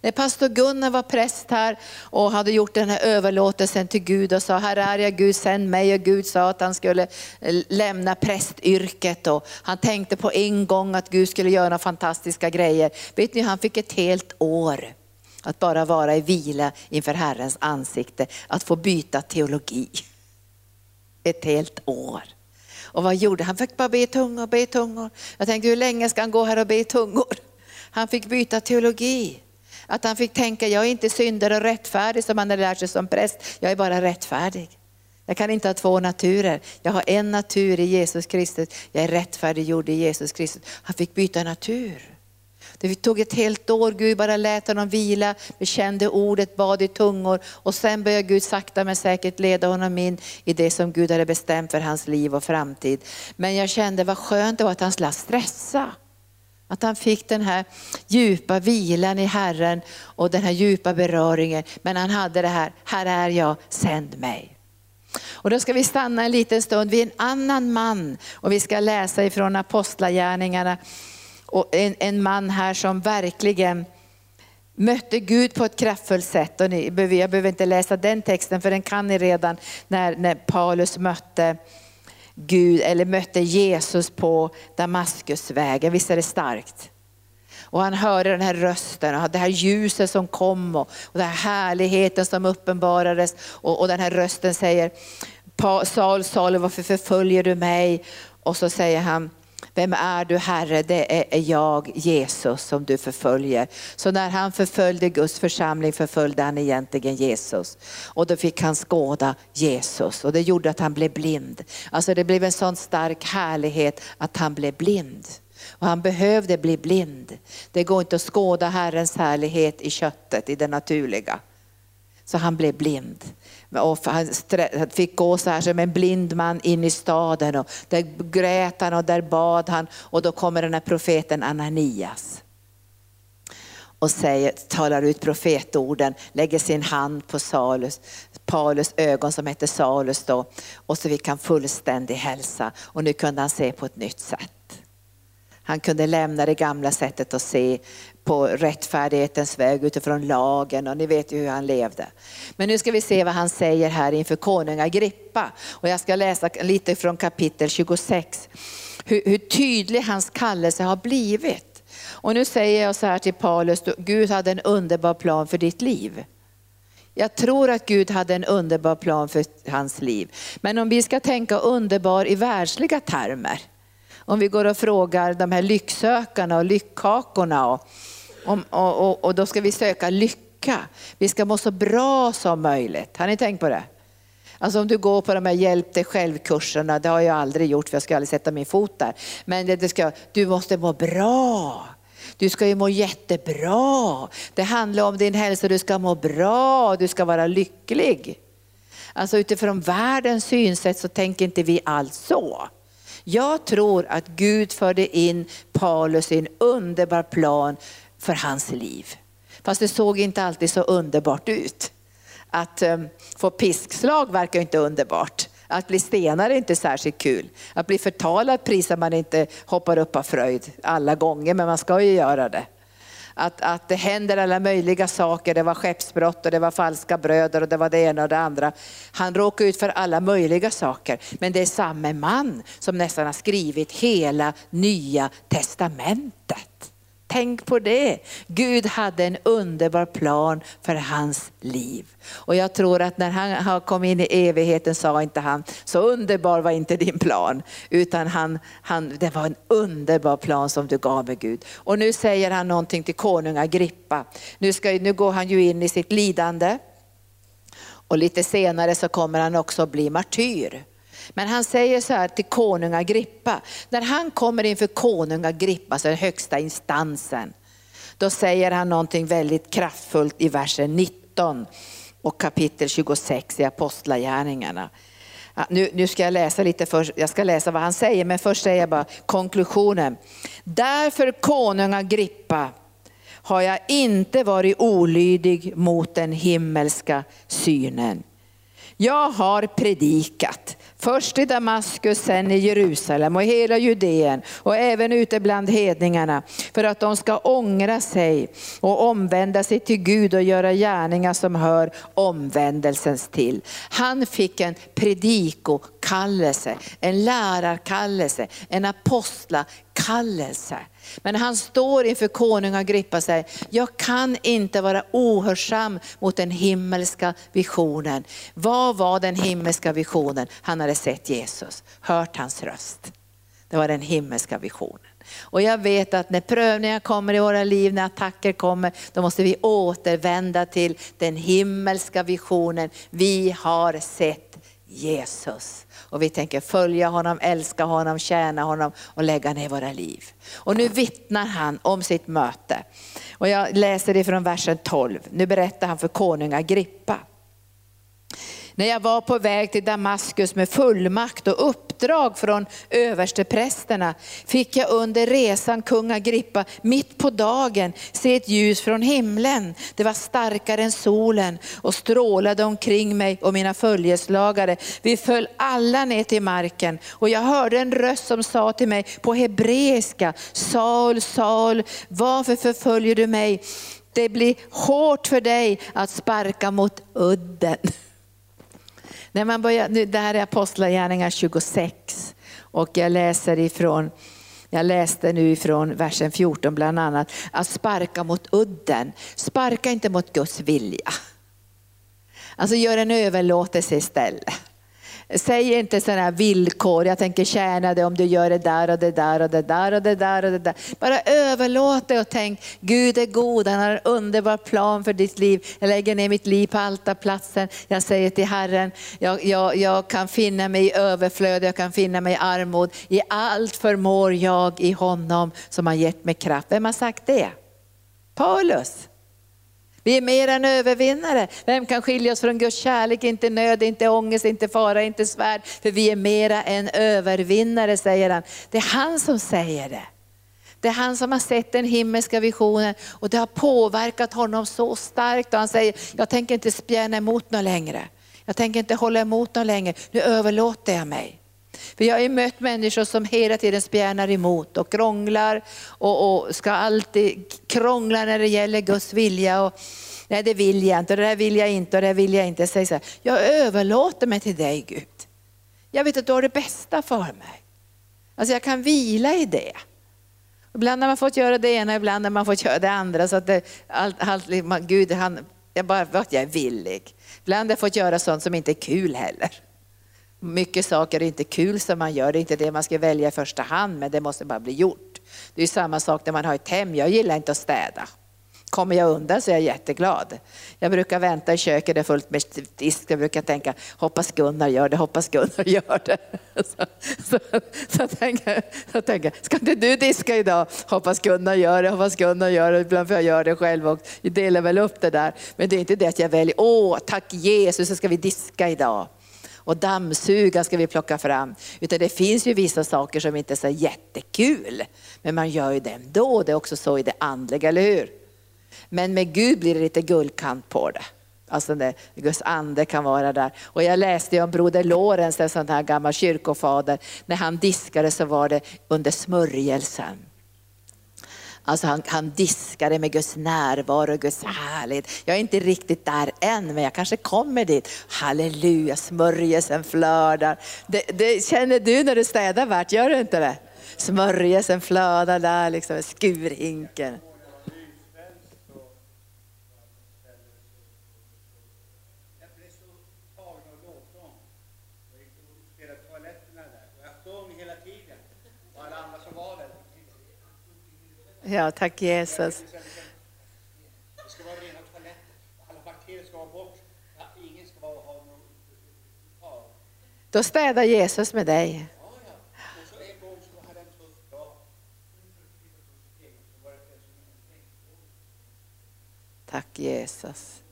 När pastor Gunnar var präst här och hade gjort den här överlåtelsen till Gud och sa, här är jag Gud, sänd mig. Och Gud sa att han skulle eh, lämna prästyrket. Och han tänkte på en gång att Gud skulle göra fantastiska grejer. Vet ni, han fick ett helt år att bara vara i vila inför Herrens ansikte, att få byta teologi. Ett helt år. Och vad gjorde han? Han fick bara be i tungor, be i tungor. Jag tänkte hur länge ska han gå här och be i tungor? Han fick byta teologi. Att han fick tänka, jag är inte syndare och rättfärdig som han hade lärt sig som präst, jag är bara rättfärdig. Jag kan inte ha två naturer. Jag har en natur i Jesus Kristus. Jag är rättfärdiggjord i Jesus Kristus. Han fick byta natur. Det tog ett helt år, Gud bara lät honom vila, bekände ordet, bad i tungor och sen började Gud sakta men säkert leda honom in i det som Gud hade bestämt för hans liv och framtid. Men jag kände vad skönt det var att han slapp stressa. Att han fick den här djupa vilan i Herren och den här djupa beröringen. Men han hade det här, här är jag, sänd mig. Och då ska vi stanna en liten stund vid en annan man och vi ska läsa ifrån Apostlagärningarna. Och en, en man här som verkligen mötte Gud på ett kraftfullt sätt. Och ni, jag behöver inte läsa den texten för den kan ni redan när, när Paulus mötte Gud eller mötte Jesus på Damaskusvägen. Visst är det starkt? Och han hörde den här rösten och det här ljuset som kom och, och den här härligheten som uppenbarades. Och, och den här rösten säger, Saul, Saul, varför förföljer du mig? Och så säger han, vem är du Herre? Det är jag, Jesus, som du förföljer. Så när han förföljde Guds församling förföljde han egentligen Jesus. Och då fick han skåda Jesus och det gjorde att han blev blind. Alltså det blev en sån stark härlighet att han blev blind. Och han behövde bli blind. Det går inte att skåda Herrens härlighet i köttet, i det naturliga. Så han blev blind. Och han fick gå så här som en blind man in i staden och där grät han och där bad han. Och då kommer den här profeten Ananias och säger, talar ut profetorden, lägger sin hand på Salus, Paulus ögon som hette Salus då. Och så fick han fullständig hälsa. Och nu kunde han se på ett nytt sätt. Han kunde lämna det gamla sättet att se på rättfärdighetens väg utifrån lagen och ni vet ju hur han levde. Men nu ska vi se vad han säger här inför konung Agrippa. Och jag ska läsa lite från kapitel 26. Hur, hur tydlig hans kallelse har blivit. Och nu säger jag så här till Paulus, Gud hade en underbar plan för ditt liv. Jag tror att Gud hade en underbar plan för hans liv. Men om vi ska tänka underbar i världsliga termer, om vi går och frågar de här lycksökarna och lyckkakorna och, och, och, och då ska vi söka lycka. Vi ska må så bra som möjligt. Har ni tänkt på det? Alltså om du går på de här hjälp dig själv-kurserna, det har jag aldrig gjort för jag ska aldrig sätta min fot där. Men det, det ska, du måste må bra. Du ska ju må jättebra. Det handlar om din hälsa, du ska må bra, du ska vara lycklig. Alltså utifrån världens synsätt så tänker inte vi alls så. Jag tror att Gud förde in Paulus i en underbar plan för hans liv. Fast det såg inte alltid så underbart ut. Att um, få piskslag verkar inte underbart. Att bli stenad är inte särskilt kul. Att bli förtalad prisar man inte hoppar upp av fröjd alla gånger, men man ska ju göra det att, att det händer alla möjliga saker. Det var skeppsbrott och det var falska bröder och det var det ena och det andra. Han råkade ut för alla möjliga saker. Men det är samma man som nästan har skrivit hela nya testamentet. Tänk på det. Gud hade en underbar plan för hans liv. Och jag tror att när han kom in i evigheten sa inte han, så underbar var inte din plan. Utan han, han, det var en underbar plan som du gav mig Gud. Och nu säger han någonting till konung Agrippa. Nu, ska, nu går han ju in i sitt lidande. Och lite senare så kommer han också bli martyr. Men han säger så här till konung Agrippa, när han kommer inför konung Agrippa, alltså den högsta instansen, då säger han någonting väldigt kraftfullt i versen 19 och kapitel 26 i Apostlagärningarna. Nu, nu ska jag läsa lite först, jag ska läsa vad han säger, men först säger jag bara konklusionen. Därför konung Agrippa har jag inte varit olydig mot den himmelska synen. Jag har predikat Först i Damaskus, sen i Jerusalem och hela Judeen och även ute bland hedningarna för att de ska ångra sig och omvända sig till Gud och göra gärningar som hör omvändelsens till. Han fick en predikokallelse, en lärarkallelse, en apostlakallelse. Men han står inför konung Agrippa och säger, jag kan inte vara ohörsam mot den himmelska visionen. Vad var den himmelska visionen? Han hade sett Jesus, hört hans röst. Det var den himmelska visionen. Och jag vet att när prövningar kommer i våra liv, när attacker kommer, då måste vi återvända till den himmelska visionen. Vi har sett Jesus. Och vi tänker följa honom, älska honom, tjäna honom och lägga ner våra liv. Och nu vittnar han om sitt möte. Och jag läser det från versen 12. Nu berättar han för konung Agrippa. När jag var på väg till Damaskus med fullmakt och uppdrag från översteprästerna fick jag under resan kung Agrippa mitt på dagen se ett ljus från himlen. Det var starkare än solen och strålade omkring mig och mina följeslagare. Vi föll alla ner till marken och jag hörde en röst som sa till mig på hebreiska, Saul, Saul, varför förföljer du mig? Det blir hårt för dig att sparka mot udden. När man börjar, det här är Apostlagärningarna 26 och jag läser ifrån Jag läste nu ifrån versen 14 bland annat, att sparka mot udden. Sparka inte mot Guds vilja. Alltså gör en överlåtelse istället. Säg inte sådana villkor, jag tänker tjäna dig om du gör det där och det där och det där och det där och det där. Bara överlåt det och tänk, Gud är god, han har en underbar plan för ditt liv. Jag lägger ner mitt liv på altarplatsen. Jag säger till Herren, jag, jag, jag kan finna mig i överflöd, jag kan finna mig i armod. I allt förmår jag i honom som har gett mig kraft. Vem har sagt det? Paulus. Vi är mer än övervinnare. Vem kan skilja oss från Guds kärlek? Inte nöd, inte ångest, inte fara, inte svärd. För vi är mera än övervinnare, säger han. Det är han som säger det. Det är han som har sett den himmelska visionen och det har påverkat honom så starkt. Och han säger, jag tänker inte spjärna emot något längre. Jag tänker inte hålla emot något längre. Nu överlåter jag mig. För jag har mött människor som hela tiden spjärnar emot och krånglar och, och, ska alltid krångla när det gäller Guds vilja. Och, Nej det vill jag inte, och det där vill jag inte och det där vill jag inte. Jag säger så här, jag överlåter mig till dig Gud. Jag vet att du har det bästa för mig. Alltså jag kan vila i det. Ibland har man fått göra det ena, ibland har man fått göra det andra. Så att det, allt, allt, Gud, han, jag bara att jag är villig. Ibland har jag fått göra sånt som inte är kul heller. Mycket saker är inte kul som man gör, det är inte det man ska välja i första hand, men det måste bara bli gjort. Det är samma sak när man har ett hem, jag gillar inte att städa. Kommer jag undan så är jag jätteglad. Jag brukar vänta i köket, det är fullt med disk. Jag brukar tänka, hoppas Gunnar gör det, hoppas Gunnar gör det. Så, så, så, tänker, så tänker ska inte du diska idag? Hoppas Gunnar gör det, hoppas Gunnar gör det. Ibland får jag göra det själv och delar väl upp det där. Men det är inte det att jag väljer, åh tack Jesus så ska vi diska idag och dammsuga ska vi plocka fram. Utan det finns ju vissa saker som inte är så jättekul. Men man gör ju det ändå, det är också så i det andliga, eller hur? Men med Gud blir det lite guldkant på det. Alltså när Guds ande kan vara där. Och jag läste ju om broder Lorenz, en sån här gammal kyrkofader, när han diskade så var det under smörjelsen. Alltså han, han diskade med Guds närvaro och Guds härlighet. Jag är inte riktigt där än, men jag kanske kommer dit. Halleluja, smörjelsen flödar. Det, det känner du när du städar Bert, gör du inte det? Smörjelsen flödar där, liksom, skurhinken. Ja, tack Jesus. Det ska vara rena toaletter. Alla bakterier ska vara bort. Ingen ska vara, ha någon Då städar Jesus med dig. Tack Jesus.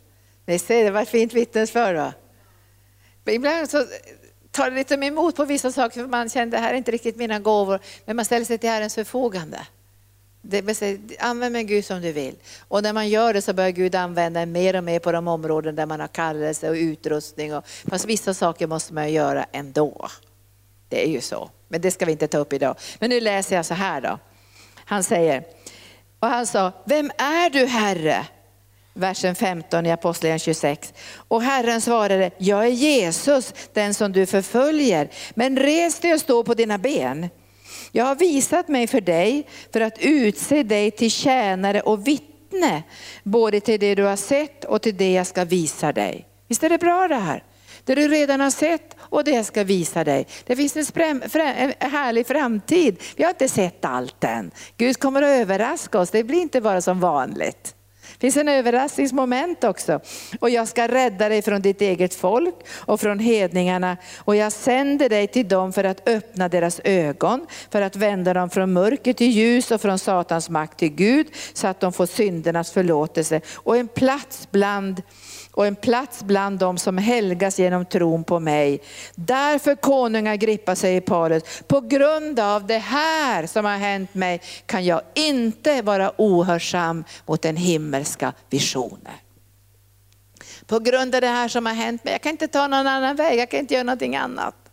Ni ser, det var ett fint vittnesbörd? Ibland så tar det lite emot på vissa saker för man känner det här är inte riktigt mina gåvor. Men man ställer sig till Herrens förfogande. Det säga, använd mig Gud som du vill. Och när man gör det så börjar Gud använda en mer och mer på de områden där man har kallelse och utrustning. Och, fast vissa saker måste man göra ändå. Det är ju så. Men det ska vi inte ta upp idag. Men nu läser jag så här då. Han säger, och han sa, vem är du Herre? Versen 15 i Apostlagärningarna 26. Och Herren svarade, jag är Jesus, den som du förföljer. Men res dig och stå på dina ben. Jag har visat mig för dig för att utse dig till tjänare och vittne, både till det du har sett och till det jag ska visa dig. Visst är det bra det här? Det du redan har sett och det jag ska visa dig. Det finns en, spräm, en härlig framtid. Vi har inte sett allt än. Gud kommer att överraska oss, det blir inte bara som vanligt. Det finns en överraskningsmoment också. Och jag ska rädda dig från ditt eget folk och från hedningarna. Och jag sänder dig till dem för att öppna deras ögon, för att vända dem från mörker till ljus och från Satans makt till Gud, så att de får syndernas förlåtelse och en plats bland och en plats bland dem som helgas genom tron på mig. Därför konungar Agrippa, sig i paret. På grund av det här som har hänt mig kan jag inte vara ohörsam mot den himmelska visionen. På grund av det här som har hänt mig, jag kan inte ta någon annan väg, jag kan inte göra någonting annat.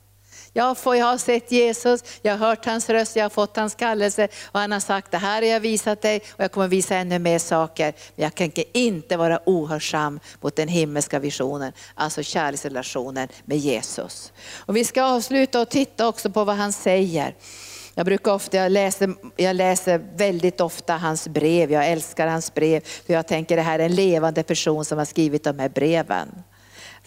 Jag, jag har sett Jesus, jag har hört hans röst, jag har fått hans kallelse och han har sagt det här har jag visat dig och jag kommer visa ännu mer saker. Men jag tänker inte vara ohörsam mot den himmelska visionen, alltså kärleksrelationen med Jesus. Och vi ska avsluta och titta också på vad han säger. Jag brukar ofta, jag läser, jag läser väldigt ofta hans brev, jag älskar hans brev. För jag tänker det här är en levande person som har skrivit de här breven.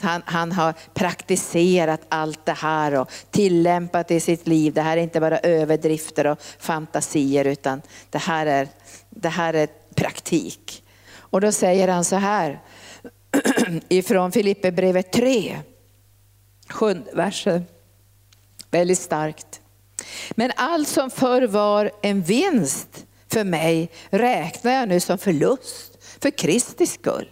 Han, han, har praktiserat allt det här och tillämpat det i sitt liv. Det här är inte bara överdrifter och fantasier utan det här är, det här är praktik. Och då säger han så här ifrån Filipperbrevet 3, sjunde versen. Väldigt starkt. Men allt som förr var en vinst för mig räknar jag nu som förlust för Kristi skull.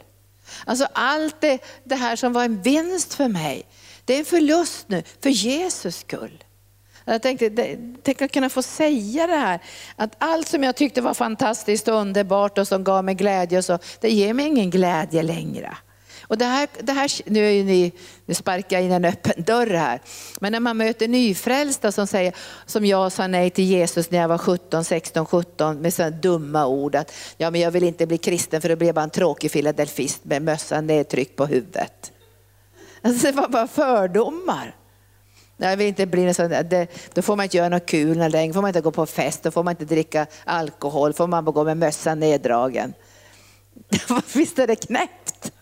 Alltså allt det, det här som var en vinst för mig, det är en förlust nu för Jesus skull. Jag tänkte, tänk att kunna få säga det här, att allt som jag tyckte var fantastiskt och underbart och som gav mig glädje, och så, det ger mig ingen glädje längre. Och det här, det här, nu, är ni, nu sparkar jag in en öppen dörr här. Men när man möter nyfrälsta som säger, som jag sa nej till Jesus när jag var 17, 16, 17 med sådana dumma ord att ja, men jag vill inte bli kristen för då blir jag bara en tråkig filadelfist med mössan nedtryckt på huvudet. Alltså, det var bara fördomar. Jag vill inte bli sån det, då får man inte göra något kul längre, får man inte gå på fest, då får man inte dricka alkohol, får man bara gå med mössan neddragen. Visst är det knäppt?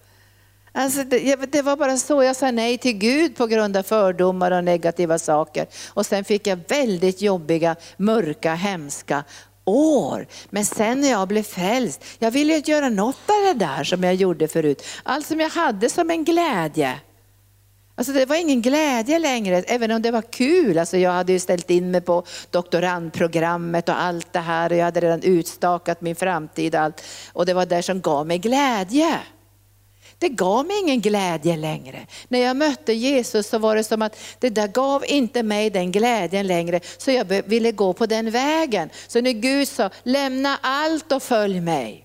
Alltså det, det, var bara så, jag sa nej till Gud på grund av fördomar och negativa saker. Och sen fick jag väldigt jobbiga, mörka, hemska år. Men sen när jag blev frälst, jag ville ju göra något av det där som jag gjorde förut. Allt som jag hade som en glädje. Alltså det var ingen glädje längre, även om det var kul. Alltså jag hade ju ställt in mig på doktorandprogrammet och allt det här och jag hade redan utstakat min framtid och allt. Och det var det som gav mig glädje. Det gav mig ingen glädje längre. När jag mötte Jesus så var det som att det där gav inte mig den glädjen längre. Så jag ville gå på den vägen. Så när Gud sa, lämna allt och följ mig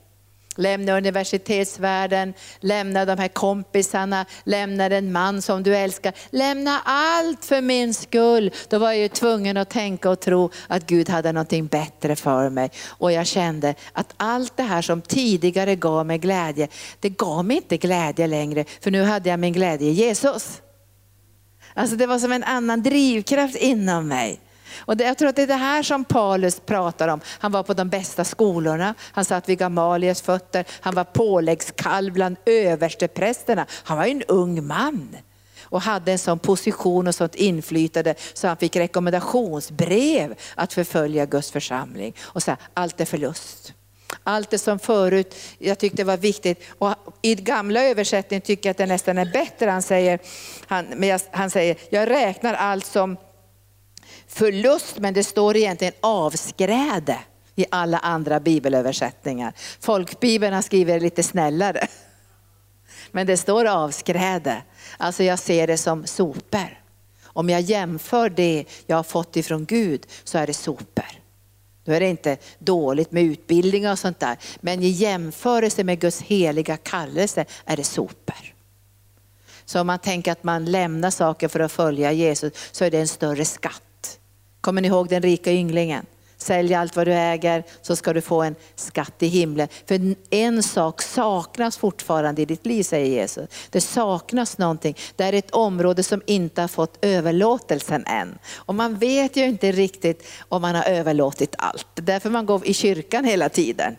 lämna universitetsvärlden, lämna de här kompisarna, lämna den man som du älskar. Lämna allt för min skull. Då var jag ju tvungen att tänka och tro att Gud hade någonting bättre för mig. Och jag kände att allt det här som tidigare gav mig glädje, det gav mig inte glädje längre, för nu hade jag min glädje i Jesus. Alltså det var som en annan drivkraft inom mig. Och det, jag tror att det är det här som Paulus pratar om. Han var på de bästa skolorna, han satt vid Gamalias fötter, han var påläggskalv bland översteprästerna. Han var en ung man och hade en sån position och sånt inflytande så han fick rekommendationsbrev att förfölja Guds församling. Och så allt är förlust. Allt det som förut jag tyckte var viktigt. Och I gamla översättningen tycker jag att det nästan är bättre. Han säger, han, han säger, jag räknar allt som förlust, men det står egentligen avskräde i alla andra bibelöversättningar. Folkbibeln skriver lite snällare. Men det står avskräde. Alltså jag ser det som sopor. Om jag jämför det jag har fått ifrån Gud så är det sopor. Då är det inte dåligt med utbildning och sånt där. Men i jämförelse med Guds heliga kallelse är det sopor. Så om man tänker att man lämnar saker för att följa Jesus så är det en större skatt. Kommer ni ihåg den rika ynglingen? Sälj allt vad du äger så ska du få en skatt i himlen. För en sak saknas fortfarande i ditt liv säger Jesus. Det saknas någonting. Det är ett område som inte har fått överlåtelsen än. Och man vet ju inte riktigt om man har överlåtit allt. Därför man går i kyrkan hela tiden.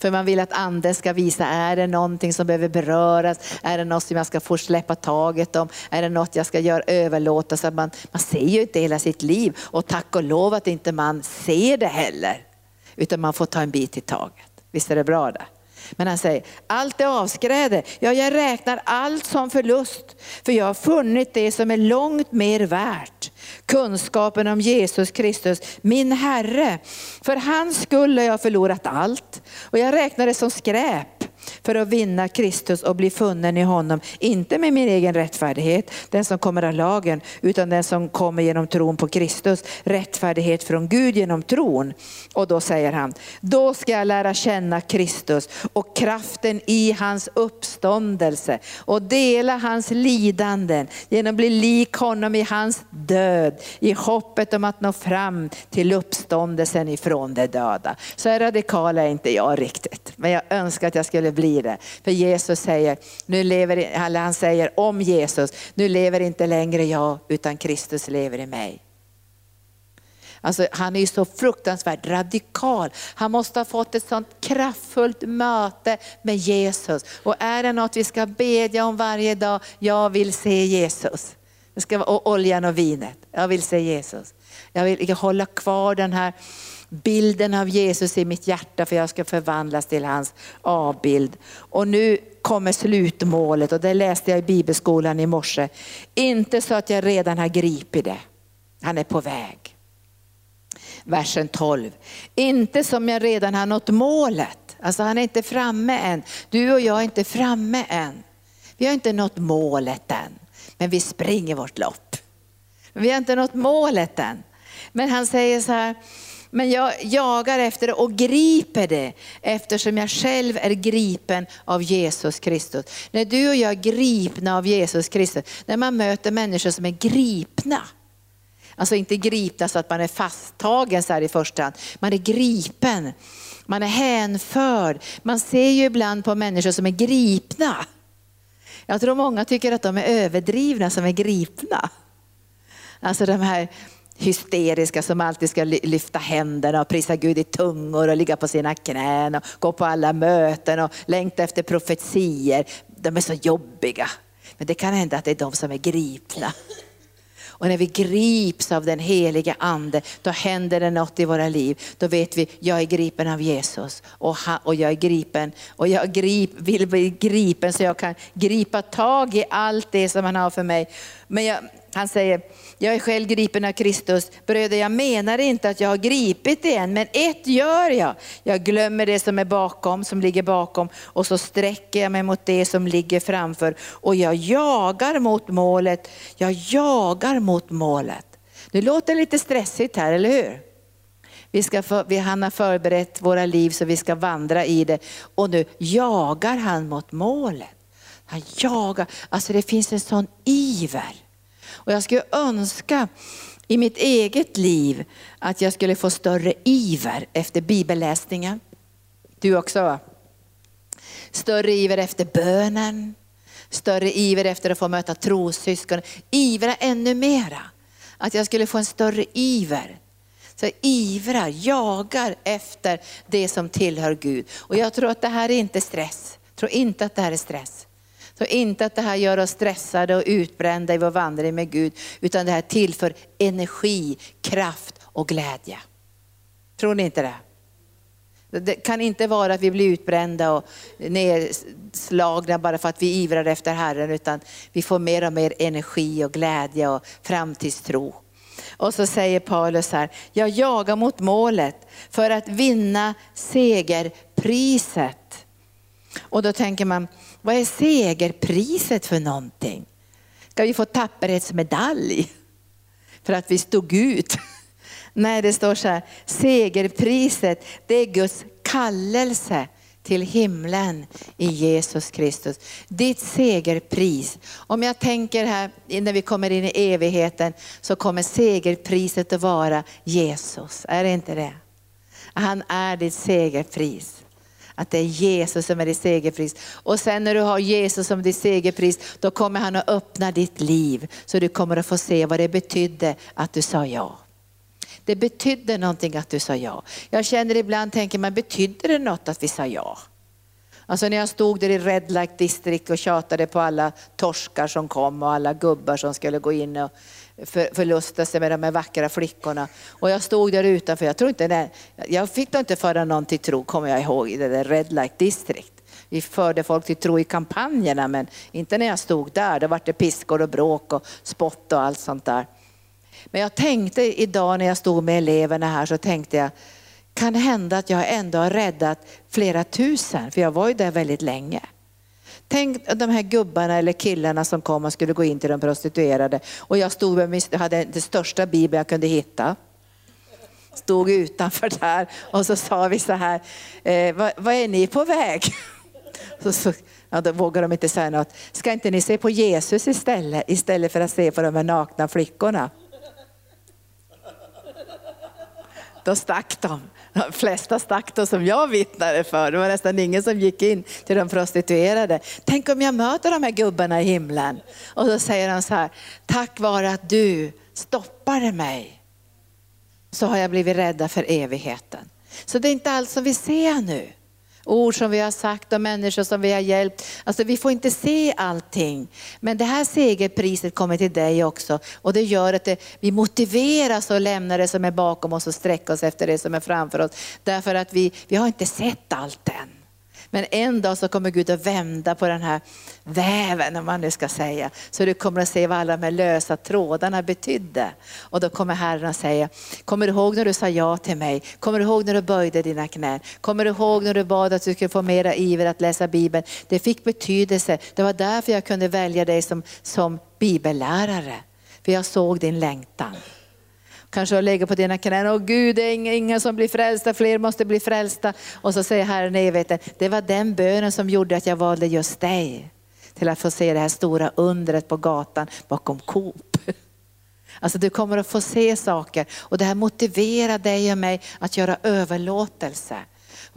För man vill att anden ska visa, är det någonting som behöver beröras? Är det något som jag ska få släppa taget om? Är det något jag ska göra överlåta? Så man, man ser ju inte hela sitt liv och tack och lov att inte man ser det heller. Utan man får ta en bit i taget. Visst är det bra det? Men han säger, allt är avskräde. Ja, jag räknar allt som förlust, för jag har funnit det som är långt mer värt. Kunskapen om Jesus Kristus, min Herre. För hans skull har jag förlorat allt och jag räknar det som skräp för att vinna Kristus och bli funnen i honom. Inte med min egen rättfärdighet, den som kommer av lagen, utan den som kommer genom tron på Kristus. Rättfärdighet från Gud genom tron. Och då säger han, då ska jag lära känna Kristus och kraften i hans uppståndelse och dela hans lidanden genom att bli lik honom i hans död, i hoppet om att nå fram till uppståndelsen ifrån de döda. Så radikal är inte jag riktigt, men jag önskar att jag skulle blir det. För Jesus säger, nu lever, eller han säger om Jesus, nu lever inte längre jag utan Kristus lever i mig. Alltså, han är ju så fruktansvärt radikal. Han måste ha fått ett sånt kraftfullt möte med Jesus. Och är det något vi ska bedja om varje dag, jag vill se Jesus. Det ska vara oljan och vinet, jag vill se Jesus. Jag vill hålla kvar den här bilden av Jesus i mitt hjärta för jag ska förvandlas till hans avbild. Och nu kommer slutmålet och det läste jag i bibelskolan i morse. Inte så att jag redan har gripit det. Han är på väg. Versen 12. Inte som jag redan har nått målet. Alltså han är inte framme än. Du och jag är inte framme än. Vi har inte nått målet än. Men vi springer vårt lopp. Vi har inte nått målet än. Men han säger så här, men jag jagar efter det och griper det eftersom jag själv är gripen av Jesus Kristus. När du och jag är gripna av Jesus Kristus, när man möter människor som är gripna, Alltså inte gripna så att man är fasttagen så här i första hand. Man är gripen, man är hänförd. Man ser ju ibland på människor som är gripna. Jag tror många tycker att de är överdrivna som är gripna. Alltså de här hysteriska som alltid ska lyfta händerna och prisa Gud i tungor och ligga på sina knän och gå på alla möten och längta efter profetier. De är så jobbiga. Men det kan hända att det är de som är gripna. Och när vi grips av den heliga ande, då händer det något i våra liv. Då vet vi, jag är gripen av Jesus och, han, och jag är gripen och jag grip, vill bli gripen så jag kan gripa tag i allt det som han har för mig. Men jag, han säger, jag är själv gripen av Kristus. Bröder, jag menar inte att jag har gripit det än, men ett gör jag. Jag glömmer det som är bakom, som ligger bakom och så sträcker jag mig mot det som ligger framför och jag jagar mot målet. Jag jagar mot målet. Det låter lite stressigt här, eller hur? Vi ska för, vi, han har förberett våra liv så vi ska vandra i det och nu jagar han mot målet. Han jagar, alltså det finns en sån iver. Och jag skulle önska i mitt eget liv att jag skulle få större iver efter bibelläsningen. Du också va? Större iver efter bönen, större iver efter att få möta trossyskon. Ivra ännu mera. Att jag skulle få en större iver. Så ivrar, jagar efter det som tillhör Gud. Och jag tror att det här är inte stress. Jag tror inte att det här är stress. Så inte att det här gör oss stressade och utbrända i vår vandring med Gud, utan det här tillför energi, kraft och glädje. Tror ni inte det? Det kan inte vara att vi blir utbrända och nedslagna bara för att vi ivrar efter Herren, utan vi får mer och mer energi och glädje och framtidstro. Och så säger Paulus här, jag jagar mot målet för att vinna segerpriset. Och då tänker man, vad är segerpriset för någonting? Ska vi få tapperhetsmedalj för att vi stod ut? Nej, det står så här, segerpriset det är Guds kallelse till himlen i Jesus Kristus. Ditt segerpris. Om jag tänker här när vi kommer in i evigheten så kommer segerpriset att vara Jesus. Är det inte det? Han är ditt segerpris. Att det är Jesus som är ditt segerpris. Och sen när du har Jesus som ditt segerpris, då kommer han att öppna ditt liv. Så du kommer att få se vad det betydde att du sa ja. Det betydde någonting att du sa ja. Jag känner ibland, tänker man, betydde det något att vi sa ja? Alltså när jag stod där i Red Light District och tjatade på alla torskar som kom och alla gubbar som skulle gå in och för, förlusta sig med de här vackra flickorna. Och jag stod där utanför, jag tror inte det, jag fick då inte föra någon till tro, kommer jag ihåg, i det där Red Light District. Vi förde folk till tro i kampanjerna, men inte när jag stod där. Då var det piskor och bråk och spott och allt sånt där. Men jag tänkte idag när jag stod med eleverna här så tänkte jag, kan hända att jag ändå har räddat flera tusen, för jag var ju där väldigt länge. Tänk de här gubbarna eller killarna som kom och skulle gå in till de prostituerade och jag stod med min, hade den största bibeln jag kunde hitta. Stod utanför där och så sa vi så här, eh, vad, vad, är ni på väg? Så, så, ja, då vågar de inte säga något. Ska inte ni se på Jesus istället, istället för att se på de här nakna flickorna? Då stack de. De flesta stack då som jag vittnade för. Det var nästan ingen som gick in till de prostituerade. Tänk om jag möter de här gubbarna i himlen. Och då säger de så här, tack vare att du stoppade mig. så har jag blivit rädda för evigheten. Så det är inte allt som vi ser nu. Ord som vi har sagt och människor som vi har hjälpt. Alltså vi får inte se allting. Men det här segerpriset kommer till dig också. Och det gör att det, vi motiveras att lämna det som är bakom oss och sträcka oss efter det som är framför oss. Därför att vi, vi har inte sett allt än. Men en dag så kommer Gud att vända på den här väven, om man nu ska säga. Så du kommer att se vad alla de här lösa trådarna betydde. Och då kommer Herren att säga, kommer du ihåg när du sa ja till mig? Kommer du ihåg när du böjde dina knän? Kommer du ihåg när du bad att du skulle få mera iver att läsa Bibeln? Det fick betydelse. Det var därför jag kunde välja dig som, som bibellärare. För jag såg din längtan kanske har legat på dina knän. Åh Gud, det är inga som blir frälsta, fler måste bli frälsta. Och så säger Herren i evigheten, det var den bönen som gjorde att jag valde just dig. Till att få se det här stora undret på gatan bakom Coop. Alltså du kommer att få se saker och det här motiverar dig och mig att göra överlåtelse.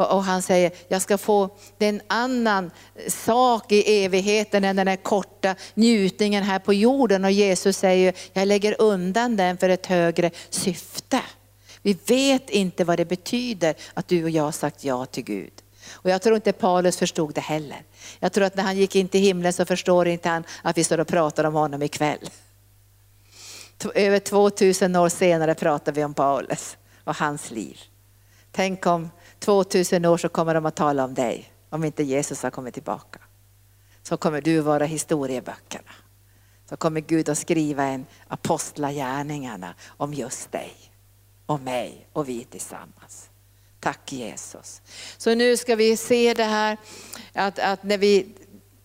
Och han säger, jag ska få en annan sak i evigheten än den här korta njutningen här på jorden. Och Jesus säger, jag lägger undan den för ett högre syfte. Vi vet inte vad det betyder att du och jag har sagt ja till Gud. Och jag tror inte Paulus förstod det heller. Jag tror att när han gick in till himlen så förstår inte han att vi står och pratar om honom ikväll. Över 2000 år senare pratar vi om Paulus och hans liv. Tänk om 2000 år så kommer de att tala om dig, om inte Jesus har kommit tillbaka. Så kommer du vara historieböckerna. Så kommer Gud att skriva en apostlagärningarna om just dig och mig och vi tillsammans. Tack Jesus. Så nu ska vi se det här att, att när vi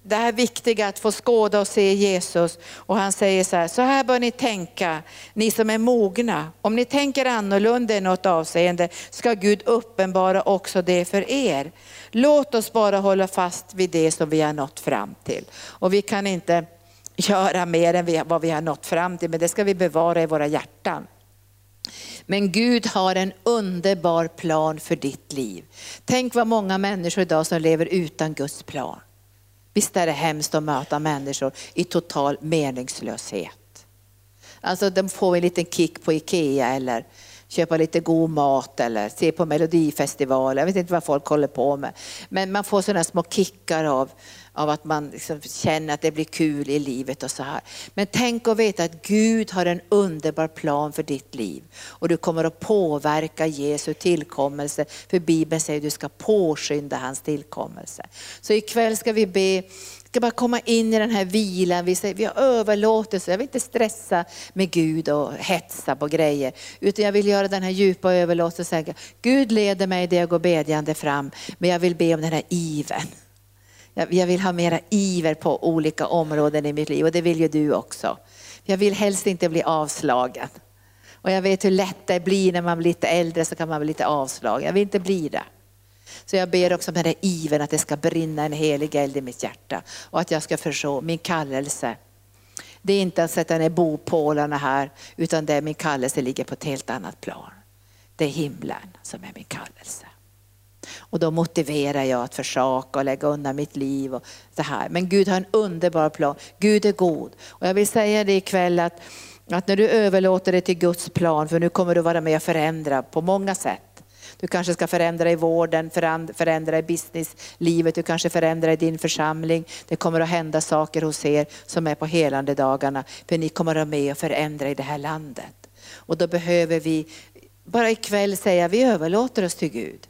det här viktiga att få skåda och se Jesus. Och han säger så här, så här bör ni tänka, ni som är mogna. Om ni tänker annorlunda i något avseende ska Gud uppenbara också det för er. Låt oss bara hålla fast vid det som vi har nått fram till. Och vi kan inte göra mer än vad vi har nått fram till, men det ska vi bevara i våra hjärtan. Men Gud har en underbar plan för ditt liv. Tänk vad många människor idag som lever utan Guds plan. Visst är det hemskt att möta människor i total meningslöshet. Alltså de får en liten kick på Ikea eller köpa lite god mat eller se på melodifestivaler. Jag vet inte vad folk håller på med. Men man får sådana små kickar av, av att man liksom känner att det blir kul i livet och så här. Men tänk och veta att Gud har en underbar plan för ditt liv. Och du kommer att påverka Jesu tillkommelse. För Bibeln säger att du ska påskynda hans tillkommelse. Så ikväll ska vi be ska bara komma in i den här vilan. Vi, säger, vi har överlåtelse, jag vill inte stressa med Gud och hetsa på grejer. Utan jag vill göra den här djupa överlåtelsen. Gud leder mig där jag går bedjande fram, men jag vill be om den här iven. Jag vill ha mera iver på olika områden i mitt liv och det vill ju du också. Jag vill helst inte bli avslagen. Och jag vet hur lätt det blir när man blir lite äldre så kan man bli lite avslagen. Jag vill inte bli det. Så jag ber också med den iven att det ska brinna en helig eld i mitt hjärta och att jag ska förstå min kallelse. Det är inte att sätta ner bopålarna här utan det är min kallelse ligger på ett helt annat plan. Det är himlen som är min kallelse. Och då motiverar jag att försaka och lägga undan mitt liv och det här. Men Gud har en underbar plan. Gud är god. Och jag vill säga det ikväll att, att när du överlåter det till Guds plan, för nu kommer du vara med och förändra på många sätt. Du kanske ska förändra i vården, förändra i businesslivet, du kanske förändrar i din församling. Det kommer att hända saker hos er som är på helande dagarna. För ni kommer att vara med och förändra i det här landet. Och då behöver vi bara ikväll säga, vi överlåter oss till Gud.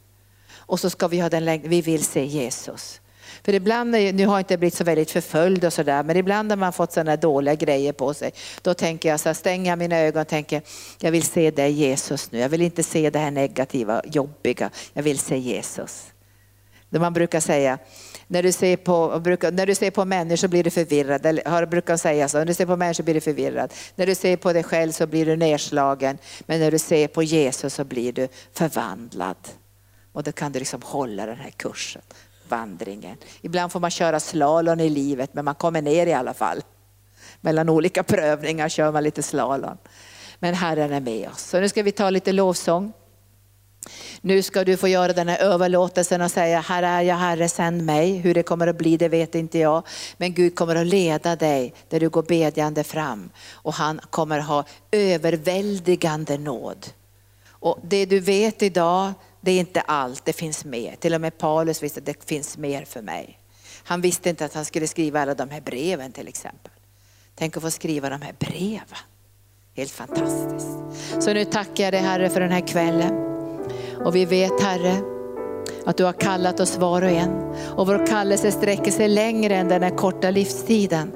Och så ska vi ha den längden, vi vill se Jesus. För ibland, nu har jag inte blivit så väldigt förföljd och sådär, men ibland har man fått sådana dåliga grejer på sig. Då tänker jag så här, stänger jag mina ögon och tänker, jag vill se dig Jesus nu. Jag vill inte se det här negativa, jobbiga. Jag vill se Jesus. Man brukar säga, när du, ser på, när du ser på människor blir du förvirrad. Eller har brukar säga så, när du ser på människor blir du förvirrad. När du ser på dig själv så blir du nedslagen. Men när du ser på Jesus så blir du förvandlad. Och då kan du liksom hålla den här kursen, vandringen. Ibland får man köra slalom i livet men man kommer ner i alla fall. Mellan olika prövningar kör man lite slalom. Men Herren är med oss. Så nu ska vi ta lite lovsång. Nu ska du få göra den här överlåtelsen och säga, här är jag Herre, sänd mig. Hur det kommer att bli det vet inte jag. Men Gud kommer att leda dig där du går bedjande fram. Och han kommer att ha överväldigande nåd Och det du vet idag, det är inte allt, det finns mer. Till och med Paulus visste att det finns mer för mig. Han visste inte att han skulle skriva alla de här breven till exempel. Tänk att få skriva de här breven. Helt fantastiskt. Så nu tackar jag dig Herre för den här kvällen. Och vi vet Herre, att du har kallat oss var och en. Och vår kallelse sträcker sig längre än den här korta livstiden.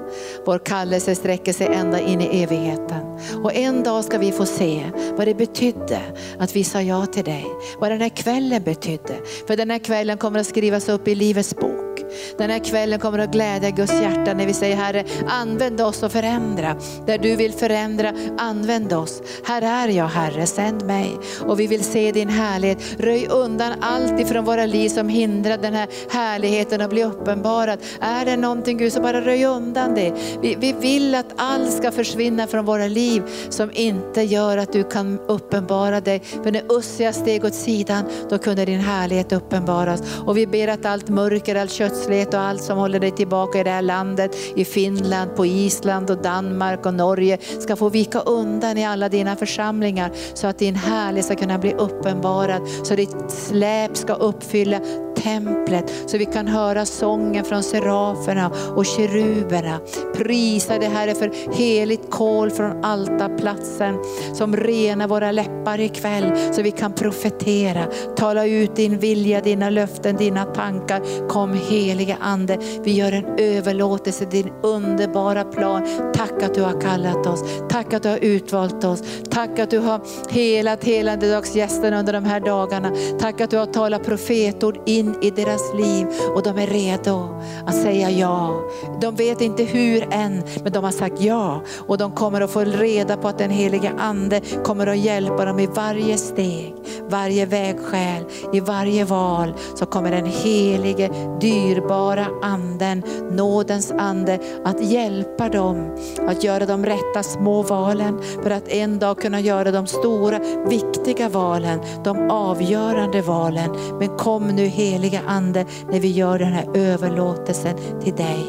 Vår kallelse sträcker sig ända in i evigheten. Och en dag ska vi få se vad det betydde att vi sa ja till dig. Vad den här kvällen betydde. För den här kvällen kommer att skrivas upp i Livets bok. Den här kvällen kommer att glädja Guds hjärta när vi säger Herre, använd oss och förändra. Där du vill förändra, använd oss. Här är jag Herre, sänd mig. Och vi vill se din härlighet. Röj undan allt ifrån våra liv som hindrar den här härligheten att bli uppenbarad. Är det någonting Gud, så bara röj undan det. Vi, vi vill att allt ska försvinna från våra liv som inte gör att du kan uppenbara dig. För när Ussia steg åt sidan, då kunde din härlighet uppenbaras. Och vi ber att allt mörker, all köttslighet kötslighet och allt som håller dig tillbaka i det här landet, i Finland, på Island och Danmark och Norge ska få vika undan i alla dina församlingar så att din härlighet ska kunna bli uppenbarad, så ditt släp ska uppfylla templet så vi kan höra sången från seraferna och keruberna. Prisa dig Herre för heligt kol från altarplatsen som renar våra läppar ikväll så vi kan profetera, tala ut din vilja, dina löften, dina tankar. Kom heliga Ande, vi gör en överlåtelse din underbara plan. Tack att du har kallat oss, tack att du har utvalt oss, tack att du har helat helandedagsgästerna under de här dagarna. Tack att du har talat profetord in i deras liv och de är redo att säga ja. De vet inte hur än, men de har sagt ja och de kommer att få reda på att den heliga ande kommer att hjälpa dem i varje steg, varje vägskäl, i varje val så kommer den helige dyrbara anden, nådens ande att hjälpa dem att göra de rätta små valen för att en dag kunna göra de stora viktiga valen, de avgörande valen. Men kom nu heliga ande när vi gör den här överlåtelsen till dig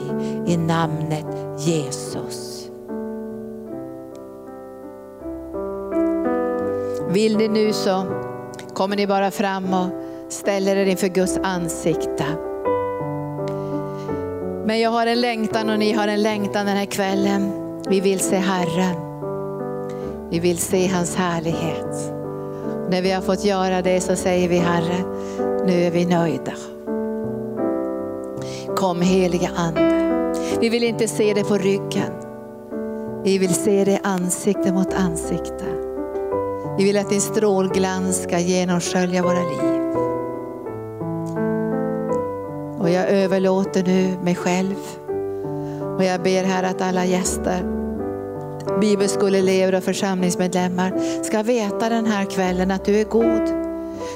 i namnet Jesus. Vill ni nu så kommer ni bara fram och ställer er inför Guds ansikte. Men jag har en längtan och ni har en längtan den här kvällen. Vi vill se Herren. Vi vill se hans härlighet. När vi har fått göra det så säger vi Herre, nu är vi nöjda. Kom heliga Ande. Vi vill inte se det på ryggen. Vi vill se det ansikte mot ansikte. Vi vill att din strålglans ska genomskölja våra liv. Och jag överlåter nu mig själv. Och jag ber här att alla gäster, bibelskoleelever och församlingsmedlemmar ska veta den här kvällen att du är god.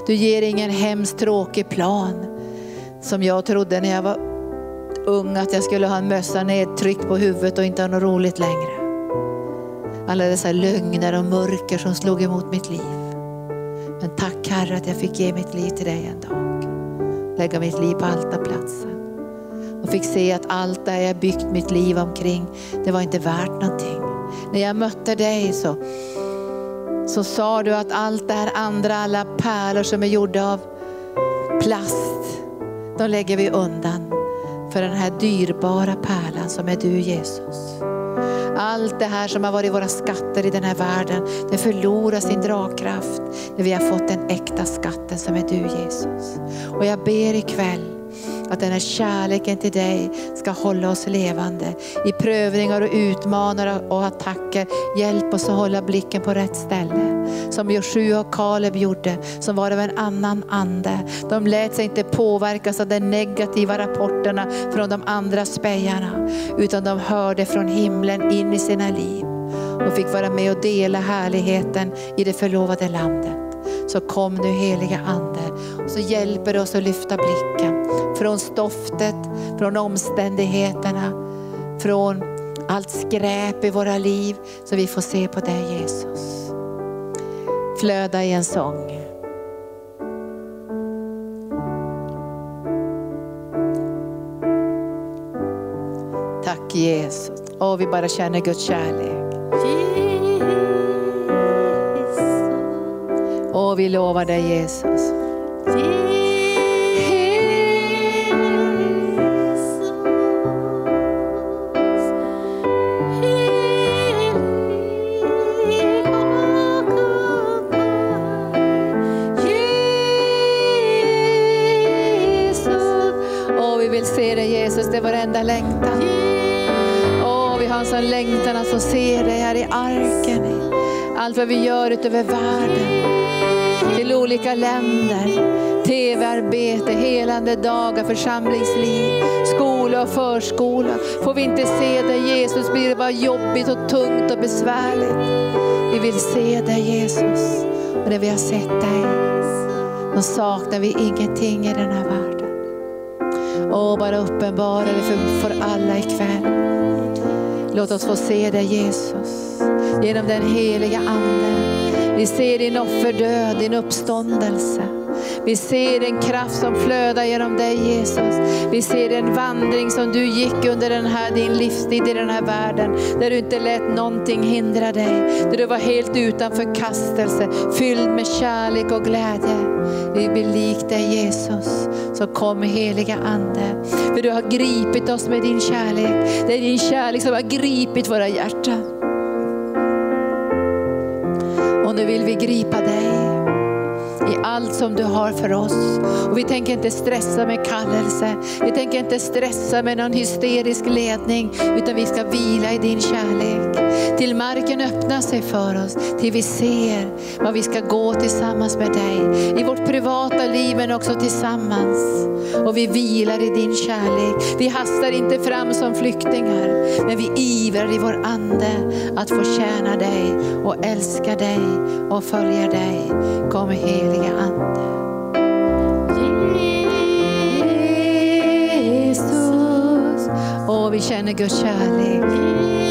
Du ger ingen hemskt tråkig plan som jag trodde när jag var ung att jag skulle ha en mössa nedtryckt på huvudet och inte ha något roligt längre. Alla dessa lögner och mörker som slog emot mitt liv. Men tack Herre att jag fick ge mitt liv till dig en dag. Lägga mitt liv på altarplatsen. Och fick se att allt det jag byggt mitt liv omkring, det var inte värt någonting. När jag mötte dig så, så sa du att allt det här andra, alla pärlor som är gjorda av plast, de lägger vi undan för den här dyrbara pärlan som är du Jesus. Allt det här som har varit våra skatter i den här världen, det förlorar sin dragkraft när vi har fått den äkta skatten som är du Jesus. Och jag ber ikväll att den här kärleken till dig ska hålla oss levande. I prövningar och utmaningar och attacker, hjälp oss att hålla blicken på rätt ställe. Som Joshua och Kaleb gjorde, som var av en annan ande. De lät sig inte påverkas av de negativa rapporterna från de andra spejarna, utan de hörde från himlen in i sina liv och fick vara med och dela härligheten i det förlovade landet. Så kom nu heliga Ande och så hjälper du oss att lyfta blicken från stoftet, från omständigheterna, från allt skräp i våra liv så vi får se på dig Jesus. Flöda i en sång. Tack Jesus. Och vi bara känner Guds kärlek. Och vi lovar dig Jesus. varenda vi vill se dig Jesus, det är längtan. Åh, vi har en sån längtan att få se dig här i arken. Allt vad vi gör utöver världen. Till olika länder, tv-arbete, helande dagar, församlingsliv, skola och förskola. Får vi inte se dig Jesus blir det bara jobbigt och tungt och besvärligt. Vi vill se dig Jesus. Och när vi har sett dig, då saknar vi ingenting i den här världen. Åh, bara uppenbara det för, för alla ikväll. Låt oss få se dig Jesus, genom den heliga Ande. Vi ser din offerdöd, din uppståndelse. Vi ser den kraft som flödar genom dig Jesus. Vi ser den vandring som du gick under den här, din livstid i den här världen. Där du inte lät någonting hindra dig. Där du var helt utan förkastelse, fylld med kärlek och glädje. Vi blir lik dig Jesus. Så kom heliga Ande. För du har gripit oss med din kärlek. Det är din kärlek som har gripit våra hjärtan nu vill vi gripa dig i allt som du har för oss. Och vi tänker inte stressa med kallelse, vi tänker inte stressa med någon hysterisk ledning, utan vi ska vila i din kärlek. Till marken öppnar sig för oss, till vi ser vad vi ska gå tillsammans med dig. I vårt privata liv men också tillsammans. Och vi vilar i din kärlek. Vi hastar inte fram som flyktingar, men vi ivrar i vår ande att få tjäna dig och älska dig och följa dig. Kom heliga Ande. Jesus. Åh, vi känner Guds kärlek.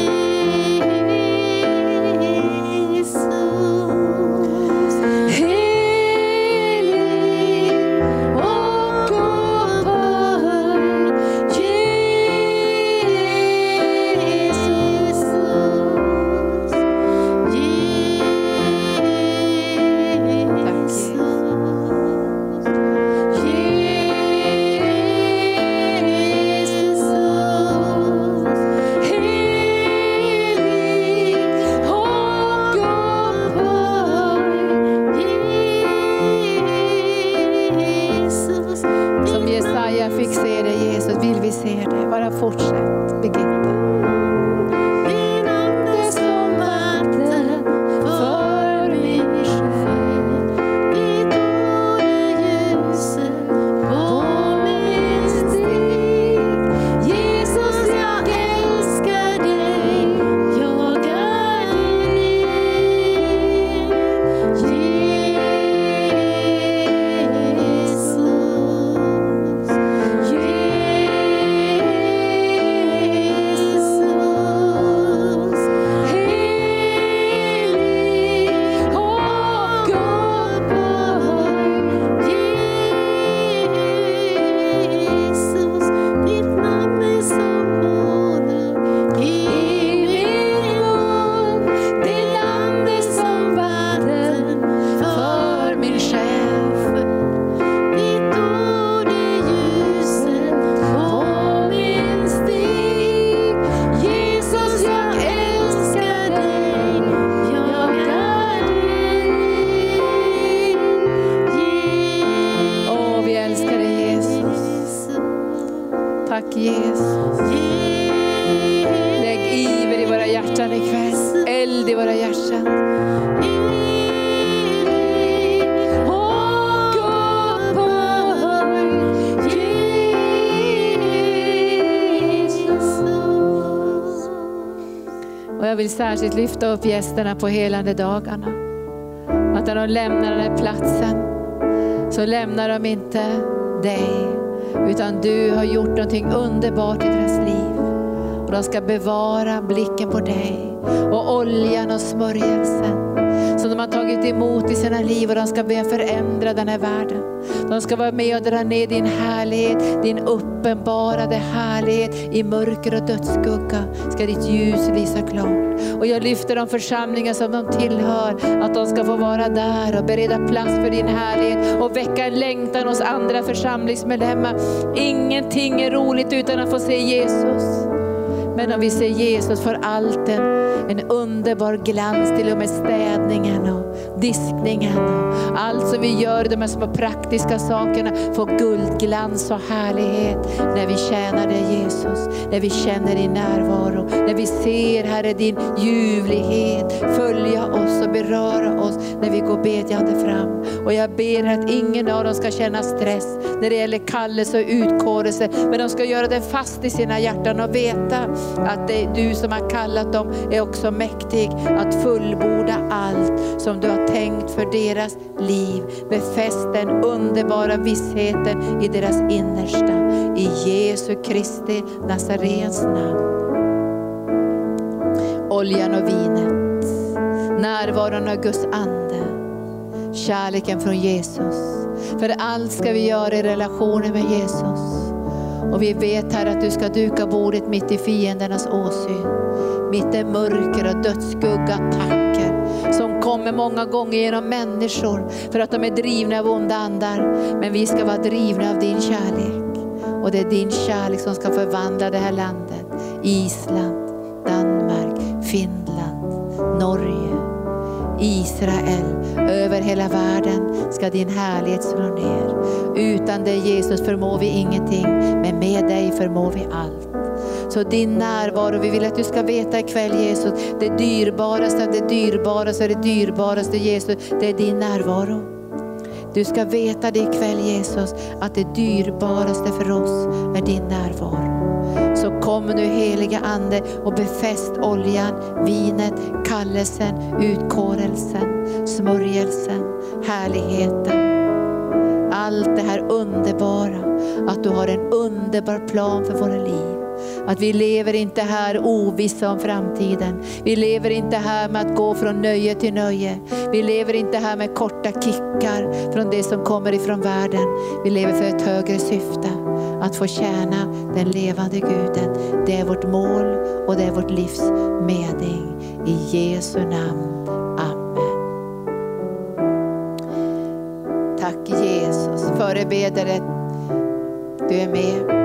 Särskilt lyfta upp gästerna på helande dagarna. Att när de lämnar den här platsen så lämnar de inte dig, utan du har gjort någonting underbart i deras liv. Och de ska bevara blicken på dig och oljan och smörjelsen som de har tagit emot i sina liv och de ska börja förändra den här världen. De ska vara med och dra ner din härlighet, din uppenbarade härlighet i mörker och dödsskugga. Ska ditt ljus lysa klart. Och jag lyfter de församlingar som de tillhör, att de ska få vara där och bereda plats för din härlighet och väcka en längtan hos andra församlingsmedlemmar. Ingenting är roligt utan att få se Jesus. Men om vi ser Jesus får allt en, en underbar glans, till och med städningen och diskningen. Allt som vi gör, de här små praktiska sakerna, får guldglans och härlighet när vi tjänar dig Jesus, när vi känner din närvaro, när vi ser Herre din ljuvlighet följa oss och beröra oss när vi går bedjande fram. Och jag ber att ingen av dem ska känna stress när det gäller kallelse och utkårelse, men de ska göra det fast i sina hjärtan och veta att det är du som har kallat dem är också mäktig att fullborda allt som du har tänkt för deras liv. Befäst den underbara vissheten i deras innersta. I Jesu Kristi Nazarens namn. Oljan och vinet, närvaron av Guds ande, kärleken från Jesus. För allt ska vi göra i relationen med Jesus. Och vi vet här att du ska duka bordet mitt i fiendernas åsyn. Mitt i mörker och dödsskugga attacker som kommer många gånger genom människor för att de är drivna av onda andar. Men vi ska vara drivna av din kärlek. Och det är din kärlek som ska förvandla det här landet. Island, Danmark, Finland, Norge, Israel, över hela världen ska din härlighet slå ner. Utan dig Jesus förmår vi ingenting, men med dig förmår vi allt. Så din närvaro, vi vill att du ska veta ikväll Jesus, det dyrbaraste av det dyrbaraste, det dyrbaraste Jesus, det är din närvaro. Du ska veta det ikväll Jesus, att det dyrbaraste för oss är din närvaro. Så kom nu heliga Ande och befäst oljan, vinet, kallelsen, utkårelsen, smörjelsen, härligheten. Allt det här underbara, att du har en underbar plan för våra liv. Att vi lever inte här ovissa om framtiden. Vi lever inte här med att gå från nöje till nöje. Vi lever inte här med korta kickar från det som kommer ifrån världen. Vi lever för ett högre syfte, att få tjäna den levande Guden. Det är vårt mål och det är vårt livs mening. I Jesu namn. Amen. Tack Jesus. Förebedare, du är med.